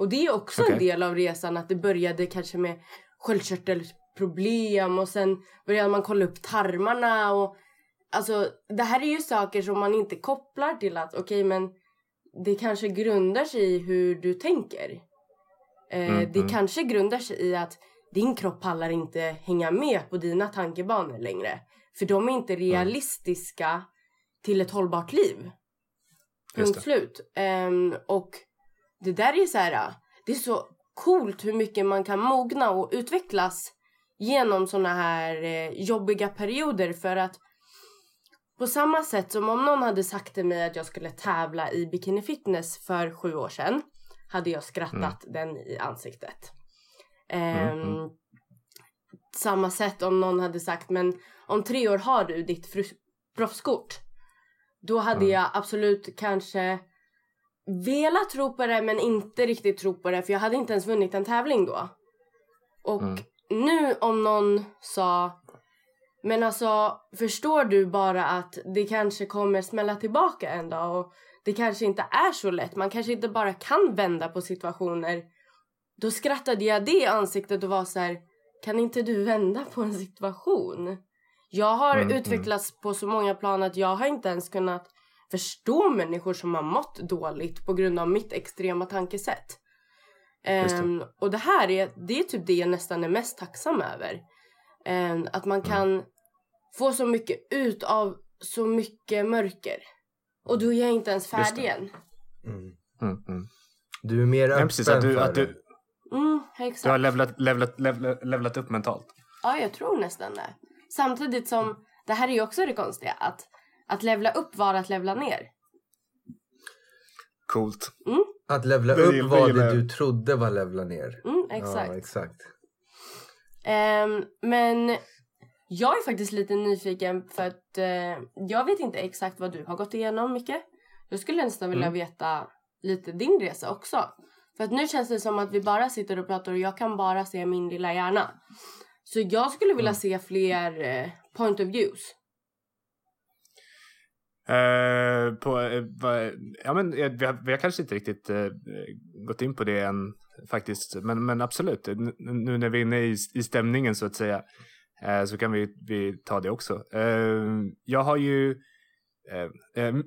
Speaker 3: Och det är också
Speaker 1: Okej.
Speaker 3: en del av resan att det började kanske med sköldkörtelproblem och sen började man kolla upp tarmarna och alltså det här är ju saker som man inte kopplar till att okej men det kanske grundar sig i hur du tänker. Eh,
Speaker 1: Mm,
Speaker 3: det
Speaker 1: mm.
Speaker 3: kanske grundar sig i att din kropp pallar inte hänga med på dina tankebanor längre. För de är inte realistiska till ett hållbart liv. Punkt slut. Ehm, och det där är så här, det är så coolt hur mycket man kan mogna och utvecklas genom såna här eh, jobbiga perioder för att på samma sätt som om någon hade sagt till mig att jag skulle tävla i bikini fitness för sju år sedan hade jag skrattat den i ansiktet. Ehm,
Speaker 1: Mm, mm.
Speaker 3: Samma sätt om någon hade sagt men om tre år har du ditt proffskort. Då hade
Speaker 1: Mm.
Speaker 3: jag absolut kanske velat tro på det men inte riktigt tro på det för jag hade inte ens vunnit en tävling då. Och
Speaker 1: Mm.
Speaker 3: nu om någon sa men alltså förstår du bara att det kanske kommer smälla tillbaka en dag och det kanske inte är så lätt. Man kanske inte bara kan vända på situationer. Då skrattade jag det i ansiktet och var så här, kan inte du vända på en situation? Jag har
Speaker 1: Mm,
Speaker 3: utvecklats på så många plan att jag har inte ens kunnat förstå människor som har mått dåligt på grund av mitt extrema tankesätt. Ehm, och det här är, det är typ det jag nästan är mest tacksam över. Ehm, att man kan få så mycket ut av så mycket mörker. Och då är jag inte ens färdig än.
Speaker 2: Mm.
Speaker 1: Mm, mm.
Speaker 2: Du är mer
Speaker 1: Ja,
Speaker 2: öppen
Speaker 1: precis, att du,
Speaker 2: för
Speaker 1: att
Speaker 2: det.
Speaker 3: Mm,
Speaker 1: du, du har
Speaker 3: exakt.
Speaker 1: levlat, levlat, levlat, levlat upp mentalt.
Speaker 3: Ja, jag tror nästan det. Samtidigt som, det här är ju också det konstiga, att, att levla upp var att levla ner.
Speaker 1: Coolt.
Speaker 2: Att levla upp var det du trodde var levla ner.
Speaker 3: Mm, exakt.
Speaker 2: Ja, exakt.
Speaker 3: Ehm, men jag är faktiskt lite nyfiken för att eh, jag vet inte exakt vad du har gått igenom mycket. Jag skulle nästan vilja
Speaker 1: Mm.
Speaker 3: veta lite din resa också. För att nu känns det som att vi bara sitter och pratar och jag kan bara se min lilla hjärna. Så jag skulle vilja se fler eh, point of views.
Speaker 1: Eh, på, eh, vad- ja, men, eh, vi, har, vi har kanske inte riktigt eh, gått in på det än faktiskt. Men, men absolut, N- nu när vi är inne i, i stämningen så att säga. så kan vi, vi ta det också. Jag har ju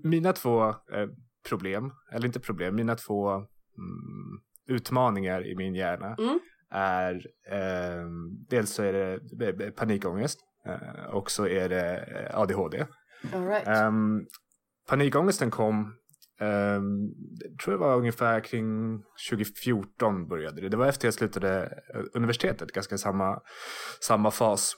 Speaker 1: mina två problem, eller inte problem, mina två mm, utmaningar i min hjärna
Speaker 3: Mm.
Speaker 1: är dels så är det panikångest och så är det ADHD.
Speaker 3: All right.
Speaker 1: Um, panikångesten kom Um, jag tror det var ungefär kring 2014 började det. Det var efter jag slutade eh, universitetet, ganska samma, samma fas.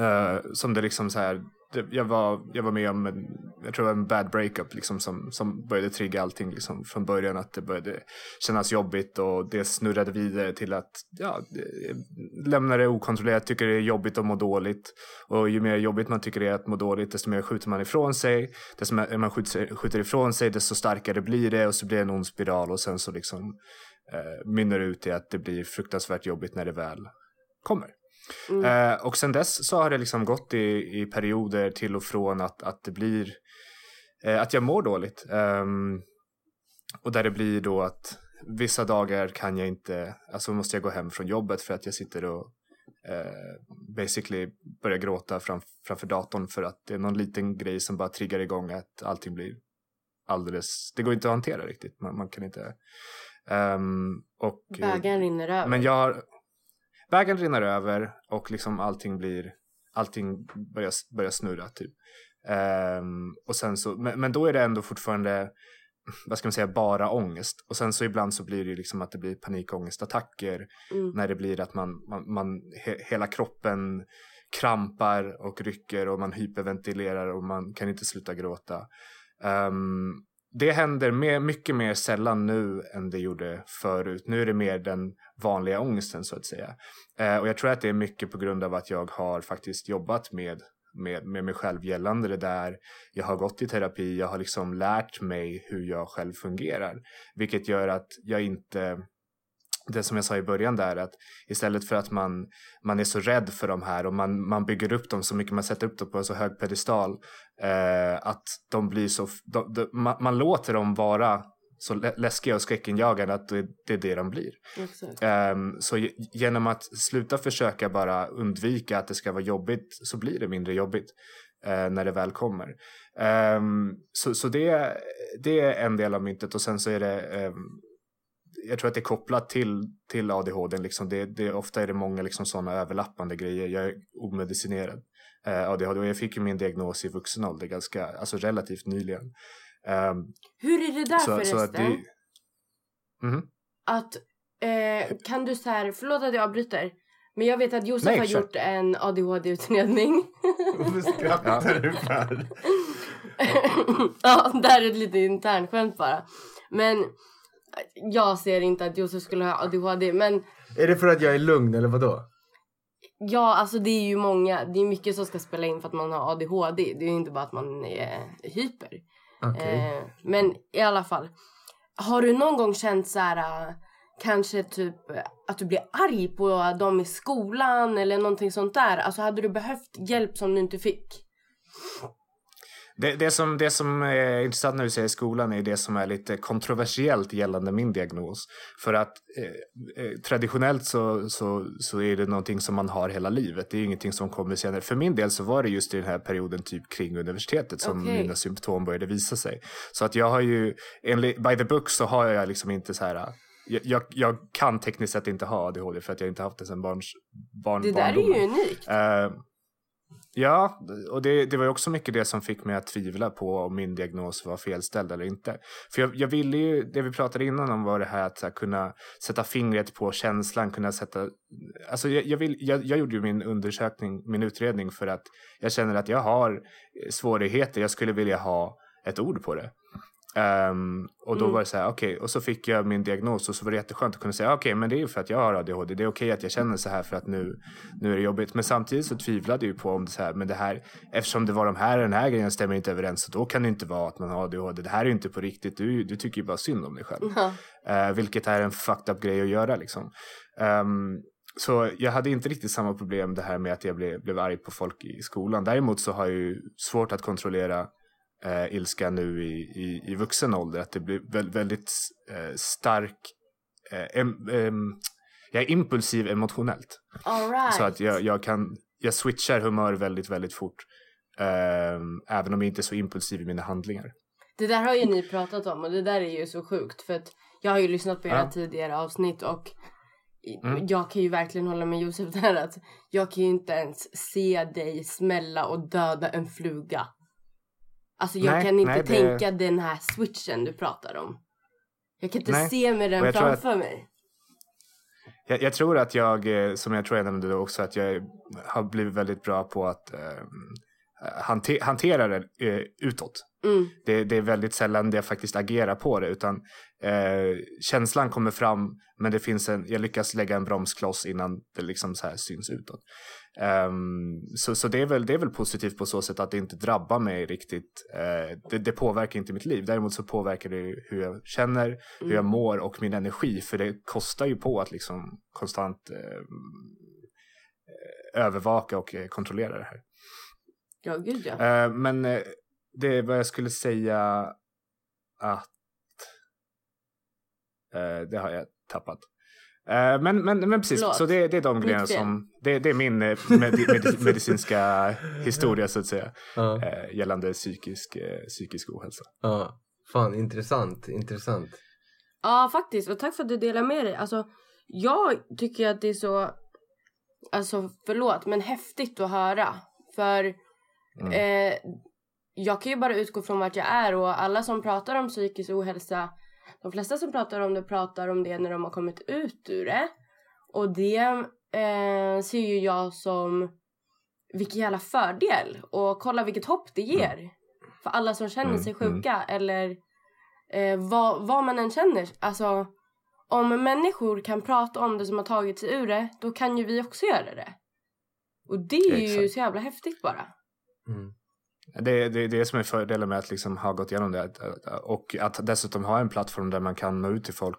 Speaker 1: Uh, som det liksom så här, jag, var, jag var med om en, jag tror en bad breakup liksom som, som började trigga allting liksom från början att det började kännas jobbigt och det snurrade vidare till att ja, lämna det okontrollerat, tycker det är jobbigt att må dåligt och ju mer jobbigt man tycker det är att må dåligt desto mer skjuter man ifrån sig, desto mer man skjuter, skjuter ifrån sig desto starkare blir det och så blir det en ond spiral och sen så liksom eh, mynnar ut i att det blir fruktansvärt jobbigt när det väl kommer. Mm. Eh, och sen dess så har det liksom gått i, i perioder till och från att, att det blir eh, att jag mår dåligt. Um, och där det blir då att vissa dagar kan jag inte, alltså måste jag gå hem från jobbet för att jag sitter och eh, basically börjar gråta fram, framför datorn för att det är någon liten grej som bara triggar igång att allting blir alldeles, det går inte att hantera riktigt. Man, man kan inte. Um, och,
Speaker 3: Bägaren rinner över.
Speaker 1: Men jag har, vägen rinner över och liksom allting blir, allting börjar, börjar snurra typ. Um, och sen så, men, men, då är det ändå fortfarande, vad ska man säga, bara ångest. Och sen så ibland så blir det liksom att det blir panikångestattacker. Mm. När det blir att man, man, man he, hela kroppen krampar och rycker och man hyperventilerar och man kan inte sluta gråta. Um, det händer mer, mycket mer sällan nu än det gjorde förut. Nu är det mer den vanliga ångesten så att säga. Eh, och jag tror att det är mycket på grund av att jag har faktiskt jobbat med, med, med mig själv gällande det där. Jag har gått i terapi, jag har liksom lärt mig hur jag själv fungerar. Vilket gör att jag inte det som jag sa i början där att istället för att man, man är så rädd för de här och man, man bygger upp dem så mycket, man sätter upp dem på en så hög pedestal eh, att de blir så, de, de, man, man, låter dem vara så läskiga och skräckinjagande att det, det är det de blir. Um, så genom att sluta försöka bara undvika att det ska vara jobbigt så blir det mindre jobbigt uh, när det väl kommer. Um, så så det, det är en del av myntet och sen så är det um, jag tror att det är kopplat till, till ADHD. Liksom. Det, det, ofta är det många liksom, sådana överlappande grejer. Jag är omedicinerad eh, ADHD och jag fick ju min diagnos i vuxen ålder ganska, alltså relativt nyligen. Um,
Speaker 3: Hur är det där så, förresten? Så att, det, mm att eh, kan du så här, förlåt att jag avbryter. Men jag vet att Josef Nej, har kör. gjort en ADHD-utredning.
Speaker 2: Vad skrattar du för?
Speaker 3: ja, det här är ett litet internskämt bara. Men jag ser inte att Josef skulle ha ADHD men...
Speaker 2: Är det för att jag är lugn eller vadå?
Speaker 3: Ja, alltså det är ju många, det är mycket som ska spela in för att man har ADHD. Det är ju inte bara att man är hyper. Okay. Eh, men i alla fall. Har du någon gång känt så här, kanske typ att du blir arg på dem i skolan eller någonting sånt där? Alltså hade du behövt hjälp som du inte fick?
Speaker 1: Det, det, som, det som är intressant när du säger skolan är det som är lite kontroversiellt gällande min diagnos. För att eh, eh, traditionellt så, så, så är det någonting som man har hela livet. Det är ingenting som kommer senare. För min del så var det just i den här perioden typ kring universitetet som okay. mina symptom började visa sig. Så att jag har ju, enligt, by the book så har jag liksom inte så här jag, jag, kan tekniskt sett inte ha ADHD för att jag inte haft det sedan barns, barn,
Speaker 3: Det där barndomen. är ju unikt. Uh,
Speaker 1: Ja, och det, det var ju också mycket det som fick mig att tvivla på om min diagnos var felställd eller inte. För jag, jag ville ju, det vi pratade innan om var det här att här, kunna sätta fingret på känslan, kunna sätta... Alltså jag, jag, vill, jag, jag gjorde ju min undersökning, min utredning för att jag känner att jag har svårigheter, jag skulle vilja ha ett ord på det. Um, och då mm. var det så här, okej, okay, och så fick jag min diagnos och så var det jätteskönt att kunna säga, okej, okay, men det är ju för att jag har ADHD, det är okej okay att jag känner så här för att nu, nu är det jobbigt. Men samtidigt så tvivlade jag ju på om det så här, men det här, eftersom det var de här, den här grejen stämmer inte överens, så då kan det inte vara att man har ADHD. Det här är ju inte på riktigt, du, du tycker ju bara synd om dig själv. Mm. Uh, vilket är en fucked up grej att göra liksom. Um, så jag hade inte riktigt samma problem det här med att jag blev, blev arg på folk i skolan. Däremot så har jag ju svårt att kontrollera eh, ilska nu i, i, i vuxen ålder. Att det blir väldigt, eh, stark, eh, em, jag är impulsiv emotionellt.
Speaker 3: Right.
Speaker 1: Så att jag, jag kan, jag switchar humör väldigt, väldigt fort. Ehm, även om jag inte är så impulsiv i mina handlingar.
Speaker 3: Det där har ju ni pratat om och det där är ju så sjukt för att jag har ju lyssnat på era ja. tidigare avsnitt och Mm. Jag kan ju verkligen hålla med Josef där att jag kan ju inte ens se dig smälla och döda en fluga. Alltså jag
Speaker 1: Nej,
Speaker 3: kan inte
Speaker 1: nej, det-
Speaker 3: tänka den här switchen du pratar om. Jag kan inte
Speaker 1: Nej,
Speaker 3: se mig den
Speaker 1: tror att-
Speaker 3: framför mig.
Speaker 1: Jag, jag tror att jag, eh, som jag tror jag nämnde också, att jag har blivit väldigt bra på att eh, hante, hantera det eh, utåt.
Speaker 3: Mm.
Speaker 1: Det, det är väldigt sällan det jag faktiskt agerar på det utan eh, känslan kommer fram men det finns en, jag lyckas lägga en bromskloss innan det liksom så här syns utåt. Ehm, så så det, är väl, det är väl positivt på så sätt att det inte drabbar mig riktigt. Eh, det, det påverkar inte mitt liv. Däremot så påverkar det hur jag känner, hur jag mår och min energi. För det kostar ju på att liksom konstant eh, eh, övervaka och eh, kontrollera det här.
Speaker 3: Ja, gud ja.
Speaker 1: Eh, men det är vad jag skulle säga att eh, det har jag tappat. Eh, men, men, men precis,
Speaker 3: Förlåt.
Speaker 1: så det, det är de grejerna som, det, det är min eh, med, med, medicinska historia så att säga, eh, gällande psykisk, psykisk ohälsa.
Speaker 2: ja. Fan, intressant, intressant.
Speaker 3: Ja, faktiskt. Och tack för att du delar med dig. Alltså, jag tycker att det är så... Alltså, förlåt, men häftigt att höra. För
Speaker 1: Mm.
Speaker 3: eh, jag kan ju bara utgå från vart jag är och alla som pratar om psykisk ohälsa, de flesta som pratar om det pratar om det när de har kommit ut ur det. Och det eh, ser ju jag som vilken jävla fördel och kolla vilket hopp det ger. För alla som känner
Speaker 1: Mm,
Speaker 3: sig
Speaker 1: mm.
Speaker 3: sjuka eller eh, vad, vad man än känner. Alltså om människor kan prata om det som har tagit sig ur det, då kan ju vi också göra det. Och det är ju
Speaker 1: Exakt.
Speaker 3: så jävla häftigt bara.
Speaker 2: Mm.
Speaker 1: Det, det är det som är fördelen med att liksom ha gått igenom det. Och att dessutom ha en plattform där man kan nå ut till folk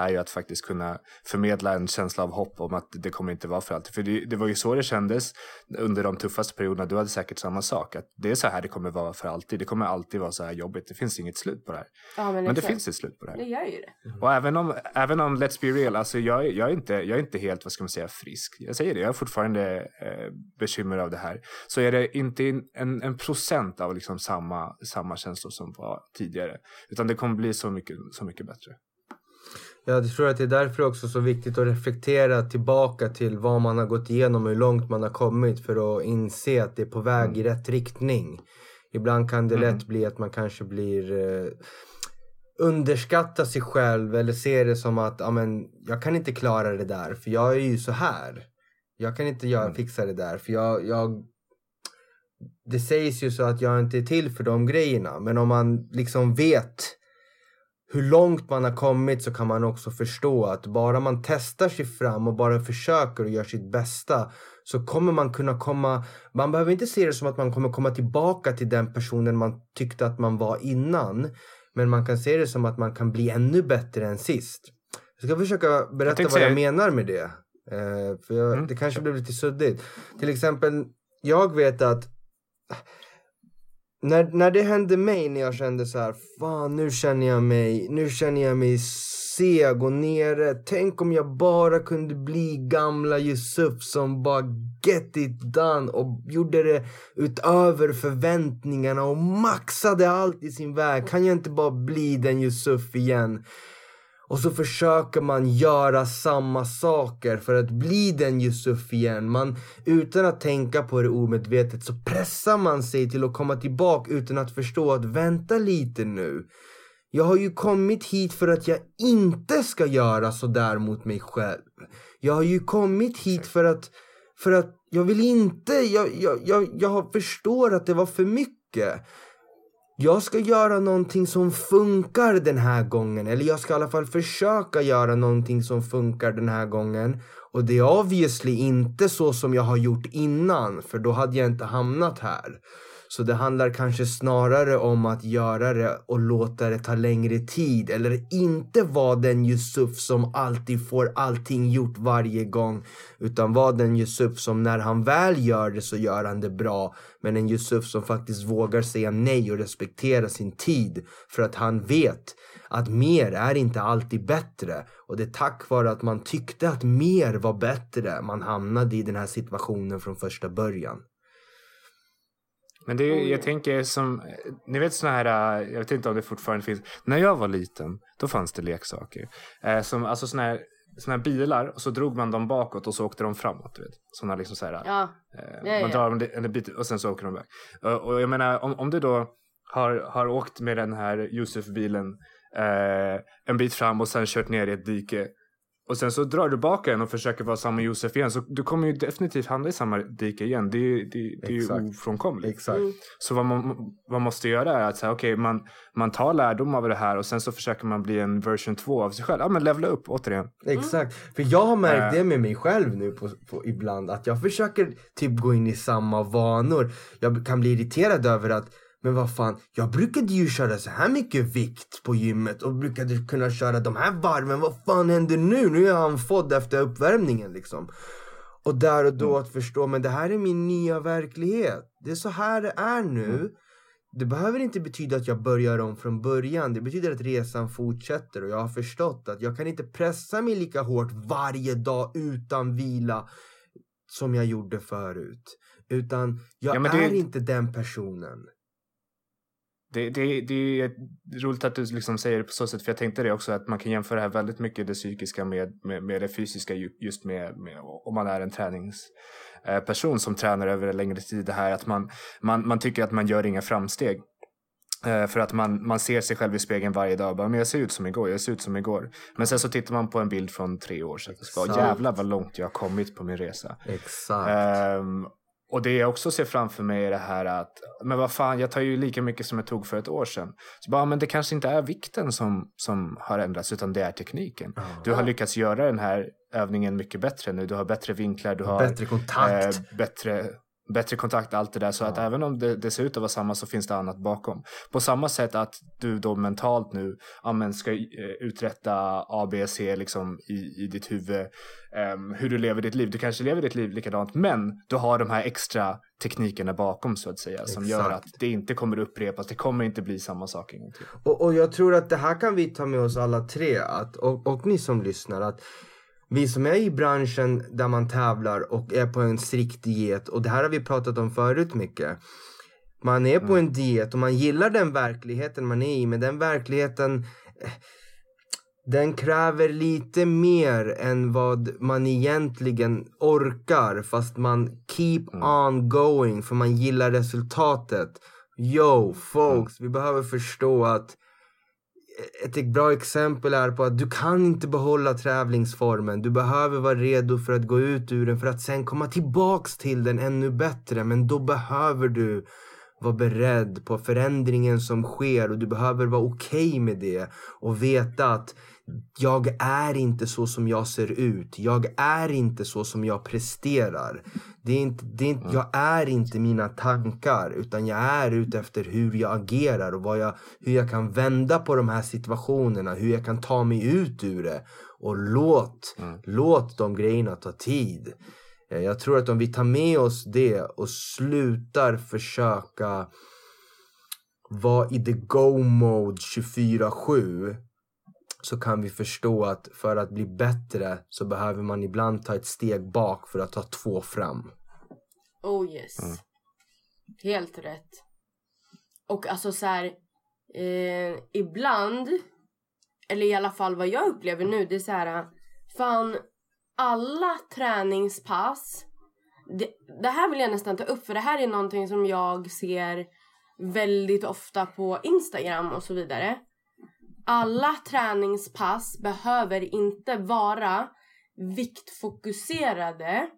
Speaker 1: är ju att faktiskt kunna förmedla en känsla av hopp om att det kommer inte vara för alltid. För det, det var ju så det kändes under de tuffaste perioderna. Du hade säkert samma sak. Att det är så här det kommer vara för alltid. Det kommer alltid vara så här jobbigt. Det finns inget slut på det här.
Speaker 3: Ja, men,
Speaker 1: Men det finns ett slut på det här.
Speaker 3: Det gör ju det.
Speaker 1: Och även om, även om let's be real, alltså jag, är- jag, är inte, jag är inte helt, vad ska man säga, frisk. Jag säger det, jag har fortfarande eh, bekymmer av det här. Så är det inte en, en procent av liksom samma, samma känslor som var tidigare. Utan det kommer bli så mycket, så mycket bättre.
Speaker 2: Jag tror att det är därför också så viktigt att reflektera tillbaka till vad man har gått igenom och hur långt man har kommit för att inse att det är på väg i rätt riktning. Ibland kan det
Speaker 1: Mm.
Speaker 2: lätt bli att man kanske blir eh, underskatta sig själv eller se det som att ja, men, jag kan inte klara det där för jag är ju så här. Jag kan inte göra,
Speaker 1: Mm.
Speaker 2: fixa det där för jag, jag det sägs ju så att jag inte är till för de grejerna men om man liksom vet hur långt man har kommit så kan man också förstå att bara man testar sig fram och bara försöker och gör sitt bästa så kommer man kunna komma, man behöver inte se det som att man kommer komma tillbaka till den personen man tyckte att man var innan. Men man kan se det som att man kan bli ännu bättre än sist. Jag ska försöka berätta
Speaker 1: tänkte
Speaker 2: vad jag menar med det. Eh, för jag,
Speaker 1: Mm.
Speaker 2: det kanske blev lite suddigt. Till exempel, jag vet att när, när det hände mig när jag kände så här, fan nu känner jag mig, nu känner jag mig seg och nere. Tänk om jag bara kunde bli gamla Yusuf som bara get it done och gjorde det utöver förväntningarna och maxade allt i sin väg. Kan jag inte bara bli den Yusuf igen? Och så försöker man göra samma saker för att bli den Yusuf igen. Man, utan att tänka på det omedvetet så pressar man sig till att komma tillbaka utan att förstå att vänta lite nu. Jag har ju kommit hit för att jag inte ska göra så där mot mig själv. Jag har ju kommit hit för att, för att jag vill inte, jag, jag, jag, jag förstår att det var för mycket. Jag ska göra någonting som funkar den här gången. Eller jag ska i alla fall försöka göra någonting som funkar den här gången. Och det är obviously inte så som jag har gjort innan. För då hade jag inte hamnat här. Så det handlar kanske snarare om att göra det och låta det ta längre tid. Eller inte vara den Yusuf som alltid får allting gjort varje gång. Utan vara den Yusuf som när han väl gör det så gör han det bra. Men en Yusuf som faktiskt vågar säga nej och respektera sin tid. För att han vet att mer är inte alltid bättre. Och det är tack vare att man tyckte att mer var bättre man hamnade i den här situationen från första början.
Speaker 1: Men det är,
Speaker 3: Oj.
Speaker 1: jag tänker som, ni vet såna här, äh, jag vet inte om det fortfarande finns. När jag var liten, då fanns det leksaker. Eh, som, alltså såna här, såna här bilar och så drog man dem bakåt och så åkte de framåt. Du vet. Såna liksom så här,
Speaker 3: Ja,
Speaker 1: eh,
Speaker 3: ja,
Speaker 1: man
Speaker 3: ja.
Speaker 1: drar dem en bit och sen så åker de iväg. Eh, och jag menar om, om du då har, har åkt med den här Josef-bilen eh, en bit fram och sen kört ner i ett dike. Och sen så drar du tillbaka den och försöker vara samma Josef igen. Så du kommer ju definitivt hamna i samma dike igen. Det, är ju- det, det är ju ofrånkomligt.
Speaker 2: Exakt.
Speaker 3: Mm.
Speaker 1: Så vad man, man måste göra är att säga, okej, man, man tar lärdom av det här och sen så försöker man bli en version 2 av sig själv. Ja, men levla upp återigen.
Speaker 2: Exakt. För jag har märkt
Speaker 1: Äh.
Speaker 2: det med mig själv nu på, på, ibland. Att jag försöker typ gå in i samma vanor. Jag kan bli irriterad över att men vad fan, jag brukade ju köra så här mycket vikt på gymmet och brukade kunna köra de här varven. Vad fan händer nu? Nu är jag andfådd efter uppvärmningen liksom. Och där och då att förstå, men det här är min nya verklighet. Det är så här det är nu. Det behöver inte betyda att jag börjar om från början. Det betyder att resan fortsätter och jag har förstått att jag kan inte pressa mig lika hårt varje dag utan vila som jag gjorde förut. Utan jag
Speaker 1: Ja,
Speaker 2: är inte den personen.
Speaker 1: Det, det, det är roligt att du liksom säger det på så sätt, för jag tänkte det också att man kan jämföra här väldigt mycket det psykiska med, med, med det fysiska ju- just med, med om man är en träningsperson som tränar över en längre tid. Det här att man, man, man tycker att man gör inga framsteg. Eh, För att man, man ser sig själv i spegeln varje dag bara, men jag ser ut som igår, jag ser ut som igår. Men sen så tittar man på en bild från tre år sedan bara, jävlar vad långt jag har kommit på min resa.
Speaker 2: Exakt.
Speaker 1: Ehm, och det jag också ser framför mig är det här att, men vad fan, jag tar ju lika mycket som jag tog för ett år sedan. Så bara, men det kanske inte är vikten som, som har ändrats, utan det är tekniken. Du har lyckats göra den här övningen mycket bättre nu. Du har bättre vinklar, du har
Speaker 2: Bättre kontakt.
Speaker 1: eh, bättre, bättre kontakt, allt det där. Så att även om det, det ser ut att vara samma så finns det annat bakom. På samma sätt att du då mentalt nu ja, men ska eh, uträtta A, B, C liksom i, i ditt huvud. ehm, hur du lever ditt liv. Du kanske lever ditt liv likadant men du har de här extra teknikerna bakom så att säga. Som gör
Speaker 2: Exakt.
Speaker 1: att det inte kommer upprepas. Det kommer inte bli samma sak en gång till.
Speaker 2: Och, och jag tror att det här kan vi ta med oss alla tre att, och, och ni som lyssnar att vi som är i branschen där man tävlar och är på en strikt diet och det här har vi pratat om förut mycket. Man är på en diet och man gillar den verkligheten man är i men den verkligheten den kräver lite mer än vad man egentligen orkar fast man keep on going för man gillar resultatet. Yo folks, vi behöver förstå att ett bra exempel är på att du kan inte behålla tävlingsformen. Du behöver vara redo för att gå ut ur den för att sen komma tillbaks till den ännu bättre. Men då behöver du vara beredd på förändringen som sker och du behöver vara okej med det och veta att jag är inte så som jag ser ut. Jag är inte så som jag presterar. Det är inte, det är inte, jag är inte mina tankar utan jag är ute efter hur jag agerar och vad jag, hur jag kan vända på de här situationerna. Hur jag kan ta mig ut ur det. Och låt, låt de grejerna ta tid. Eh, Jag tror att om vi tar med oss det och slutar försöka vara i the go mode 24-7 så kan vi förstå att för att bli bättre så behöver man ibland ta ett steg bak för att ta två fram.
Speaker 3: Oh yes. Helt rätt. Och alltså så här, eh, ibland, eller i alla fall vad jag upplever nu, det är så här, fan alla träningspass, det, det här vill jag nästan ta upp för det här är någonting som jag ser väldigt ofta på Instagram och så vidare. Alla träningspass behöver inte vara viktfokuserade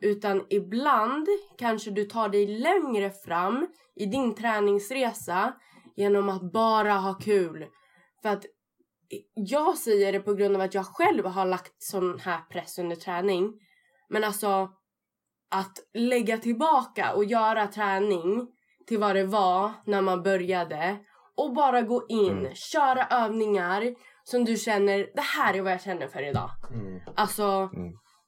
Speaker 3: utan ibland kanske du tar dig längre fram i din träningsresa genom att bara ha kul. För att jag säger det på grund av att jag själv har lagt sån här press under träning. Men alltså att lägga tillbaka och göra träning till vad det var när man började och bara gå in, köra övningar som du känner, det här är vad jag känner för idag. Alltså,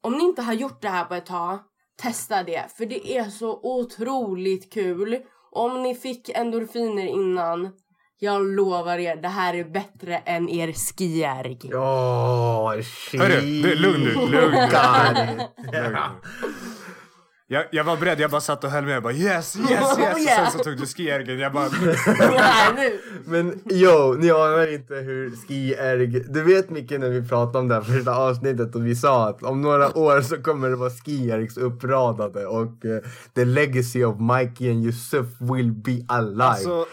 Speaker 3: om ni inte har gjort det här på ett tag, testa det. För det är så otroligt kul. Om ni fick endorfiner innan, jag lovar er, det här är bättre än er skijärg.
Speaker 2: Åh, shit!
Speaker 1: Hörru, lugn nu, lugn nu. Jag, jag var beredd, jag bara satt och höll med. Jag bara yes, yes, yes.
Speaker 3: Oh,
Speaker 1: Och
Speaker 3: yeah.
Speaker 1: sen så tog du skiergen. Jag bara...
Speaker 3: Nej, nu.
Speaker 2: Men yo, ni anar inte hur ski-erg... Du vet mycket när vi pratade om det här första avsnittet och vi sa att om några år så kommer det vara ski-ergs uppradade och eh, the legacy of Mikey and Yusuf will be alive.
Speaker 1: Alltså,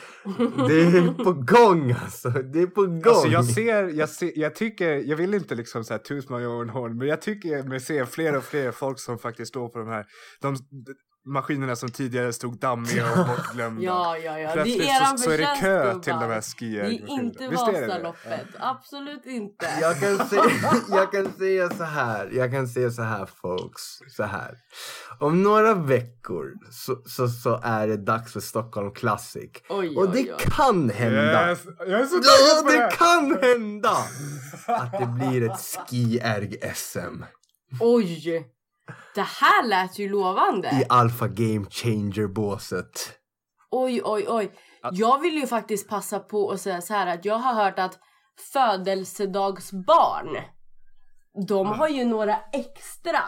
Speaker 2: Det är på gång alltså, det är på gång.
Speaker 1: alltså jag ser, jag ser, jag tycker, jag vill inte liksom såhär tuta mig own horn, men jag tycker mig se fler och fler folk som faktiskt står på de här, de, maskinerna som tidigare stod dammiga och bortglömda.
Speaker 3: Ja, ja, ja. Det
Speaker 1: Plötsligt
Speaker 3: är eran
Speaker 1: så, så är det kö
Speaker 3: gubbar.
Speaker 1: till de här
Speaker 3: Det är inte
Speaker 1: är det det?
Speaker 3: Vasaloppet. Absolut inte.
Speaker 2: Jag kan, säga, jag kan säga så här, jag kan säga så här folks, så här. Om några veckor så, så, så är det dags för Stockholm Classic.
Speaker 3: Oj,
Speaker 2: Och det
Speaker 3: oj, oj.
Speaker 2: kan hända.
Speaker 1: Yes, jag är så
Speaker 2: Ja,
Speaker 1: det
Speaker 2: det kan hända att det blir ett ski-erg-SM
Speaker 3: Oj! Det här lät ju lovande.
Speaker 2: i Alpha Game Changer-båset.
Speaker 3: Oj, oj, oj. Jag vill ju faktiskt passa på att säga så här att jag har hört att födelsedagsbarn, de har ju några extra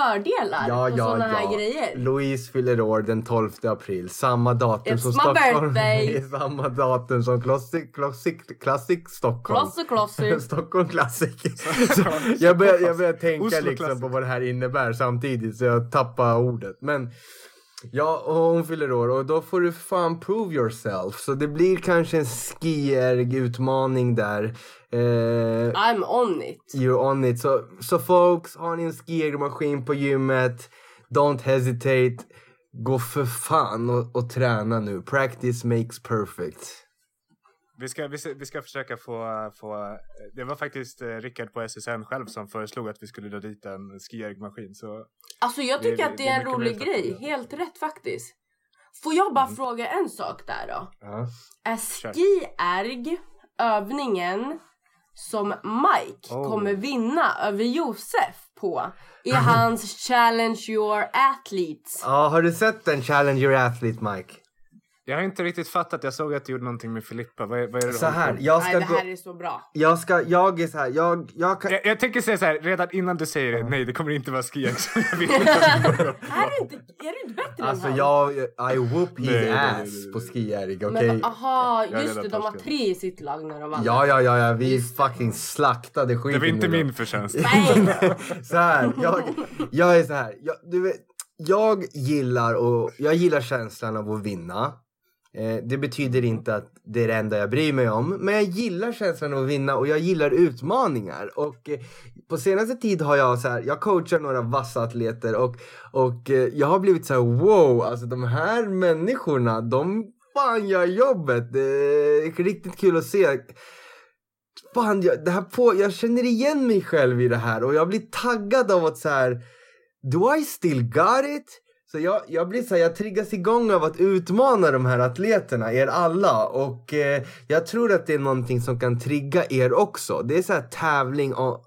Speaker 3: fördelar
Speaker 2: Ja,
Speaker 3: och
Speaker 2: ja,
Speaker 3: här
Speaker 2: ja.
Speaker 3: grejer.
Speaker 2: Louise fyller år den 12 april, samma datum
Speaker 3: It's
Speaker 2: som Stockholm.
Speaker 3: birthday.
Speaker 2: samma datum som Classic, Classic, Classic Stockholm.
Speaker 3: Klosse, klosse.
Speaker 2: Stockholm Classic. Jag börjar jag börjar tänka liksom
Speaker 1: Classic.
Speaker 2: på vad det här innebär samtidigt så jag tappar ordet. Men ja, och hon fyller år och då får du fan prove yourself. Så det blir kanske en skierg utmaning där. Eh,
Speaker 3: I'm on it.
Speaker 2: You're on it. Så, så folks, har ni en skiermaskin på gymmet, don't hesitate. Gå för fan och, och träna nu. Practice makes perfect.
Speaker 1: Vi ska, vi, ska, vi ska försöka få, få... Det var faktiskt eh, Rickard på SSN själv som föreslog att vi skulle dra dit en skiergmaskin. Så
Speaker 3: Alltså jag tycker
Speaker 1: det-
Speaker 3: att det
Speaker 1: det är
Speaker 3: en rolig grej. Helt rätt faktiskt. Får jag bara fråga en sak där då?
Speaker 2: Ja.
Speaker 3: Är ski-erg övningen som Mike
Speaker 1: Oh.
Speaker 3: kommer vinna över Josef på i hans Challenge Your Athletes?
Speaker 2: Ja, har du sett den Challenger Athlete Mike?
Speaker 1: Jag har inte riktigt fattat. Jag såg att du gjorde någonting med Filippa. Vad, är- vad är det
Speaker 2: Så här, jag
Speaker 3: Nej
Speaker 2: ska
Speaker 3: det
Speaker 2: gå...
Speaker 3: här är så bra.
Speaker 2: Jag ska, jag är så här, jag, jag kan...
Speaker 1: Jag, jag tänker säga så här, redan innan du säger det, nej det kommer inte vara skierg. så jag upp.
Speaker 3: Är du inte, är du inte bättre
Speaker 2: Alltså
Speaker 3: än han?
Speaker 2: jag, I whoop his
Speaker 1: Nej, nej, nej,
Speaker 2: ass
Speaker 1: nej, nej.
Speaker 2: på skierg, okej?
Speaker 3: Men aha, just det, de
Speaker 1: torsken.
Speaker 3: tre i sitt lag när de vann.
Speaker 2: Ja, ja, ja, ja, vi fucking slaktade skiten
Speaker 1: Det var inte min förtjänst.
Speaker 3: Nej!
Speaker 2: så här, jag, jag är så här, jag, du vet, jag gillar, och, jag gillar känslan av att vinna. Eh, det betyder inte att det är det enda jag bryr mig om, men jag gillar känslan av att vinna och jag gillar utmaningar. Och eh, på senaste tid har jag så här, jag coachar några vassa atleter och, och eh, jag har blivit så här: wow, alltså de här människorna, de fan gör jobbet. Det är riktigt kul att se. Fan, jag, det här på, jag känner igen mig själv i det här och jag blir taggad av att så här. Do I still got it? Så jag, jag blir så här, jag triggas igång av att utmana de här atleterna, er alla. Och eh, jag tror att det är någonting som kan trigga er också. Det är så här tävling Och,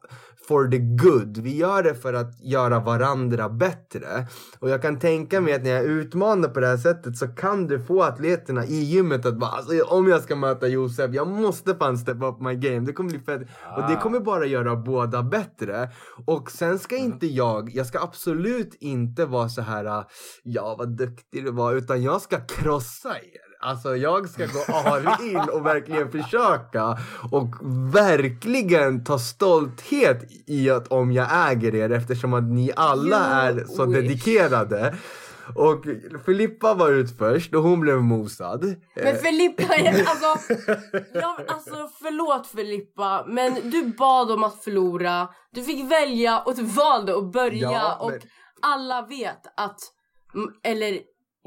Speaker 2: for the good. Vi gör det för att göra varandra bättre. Och jag kan tänka mig att när jag utmanar på det här sättet så kan du få atleterna i gymmet att bara, alltså, om jag ska möta Josef, jag måste fan step up my game. Det kommer bli fett. Och det kommer bara göra båda bättre. Och sen ska inte jag, jag ska absolut inte vara så här, ja vad duktig du var, utan jag ska krossa er. Alltså jag ska gå all in och verkligen försöka och verkligen ta stolthet i att om jag äger er eftersom att ni alla är så dedikerade. Och Filippa var ut först och hon blev mosad.
Speaker 3: Men Filippa, är- alltså, jag, alltså förlåt Filippa, men du bad om att förlora. Du fick välja och du valde att börja
Speaker 2: Ja,
Speaker 3: och
Speaker 2: men-
Speaker 3: alla vet att, eller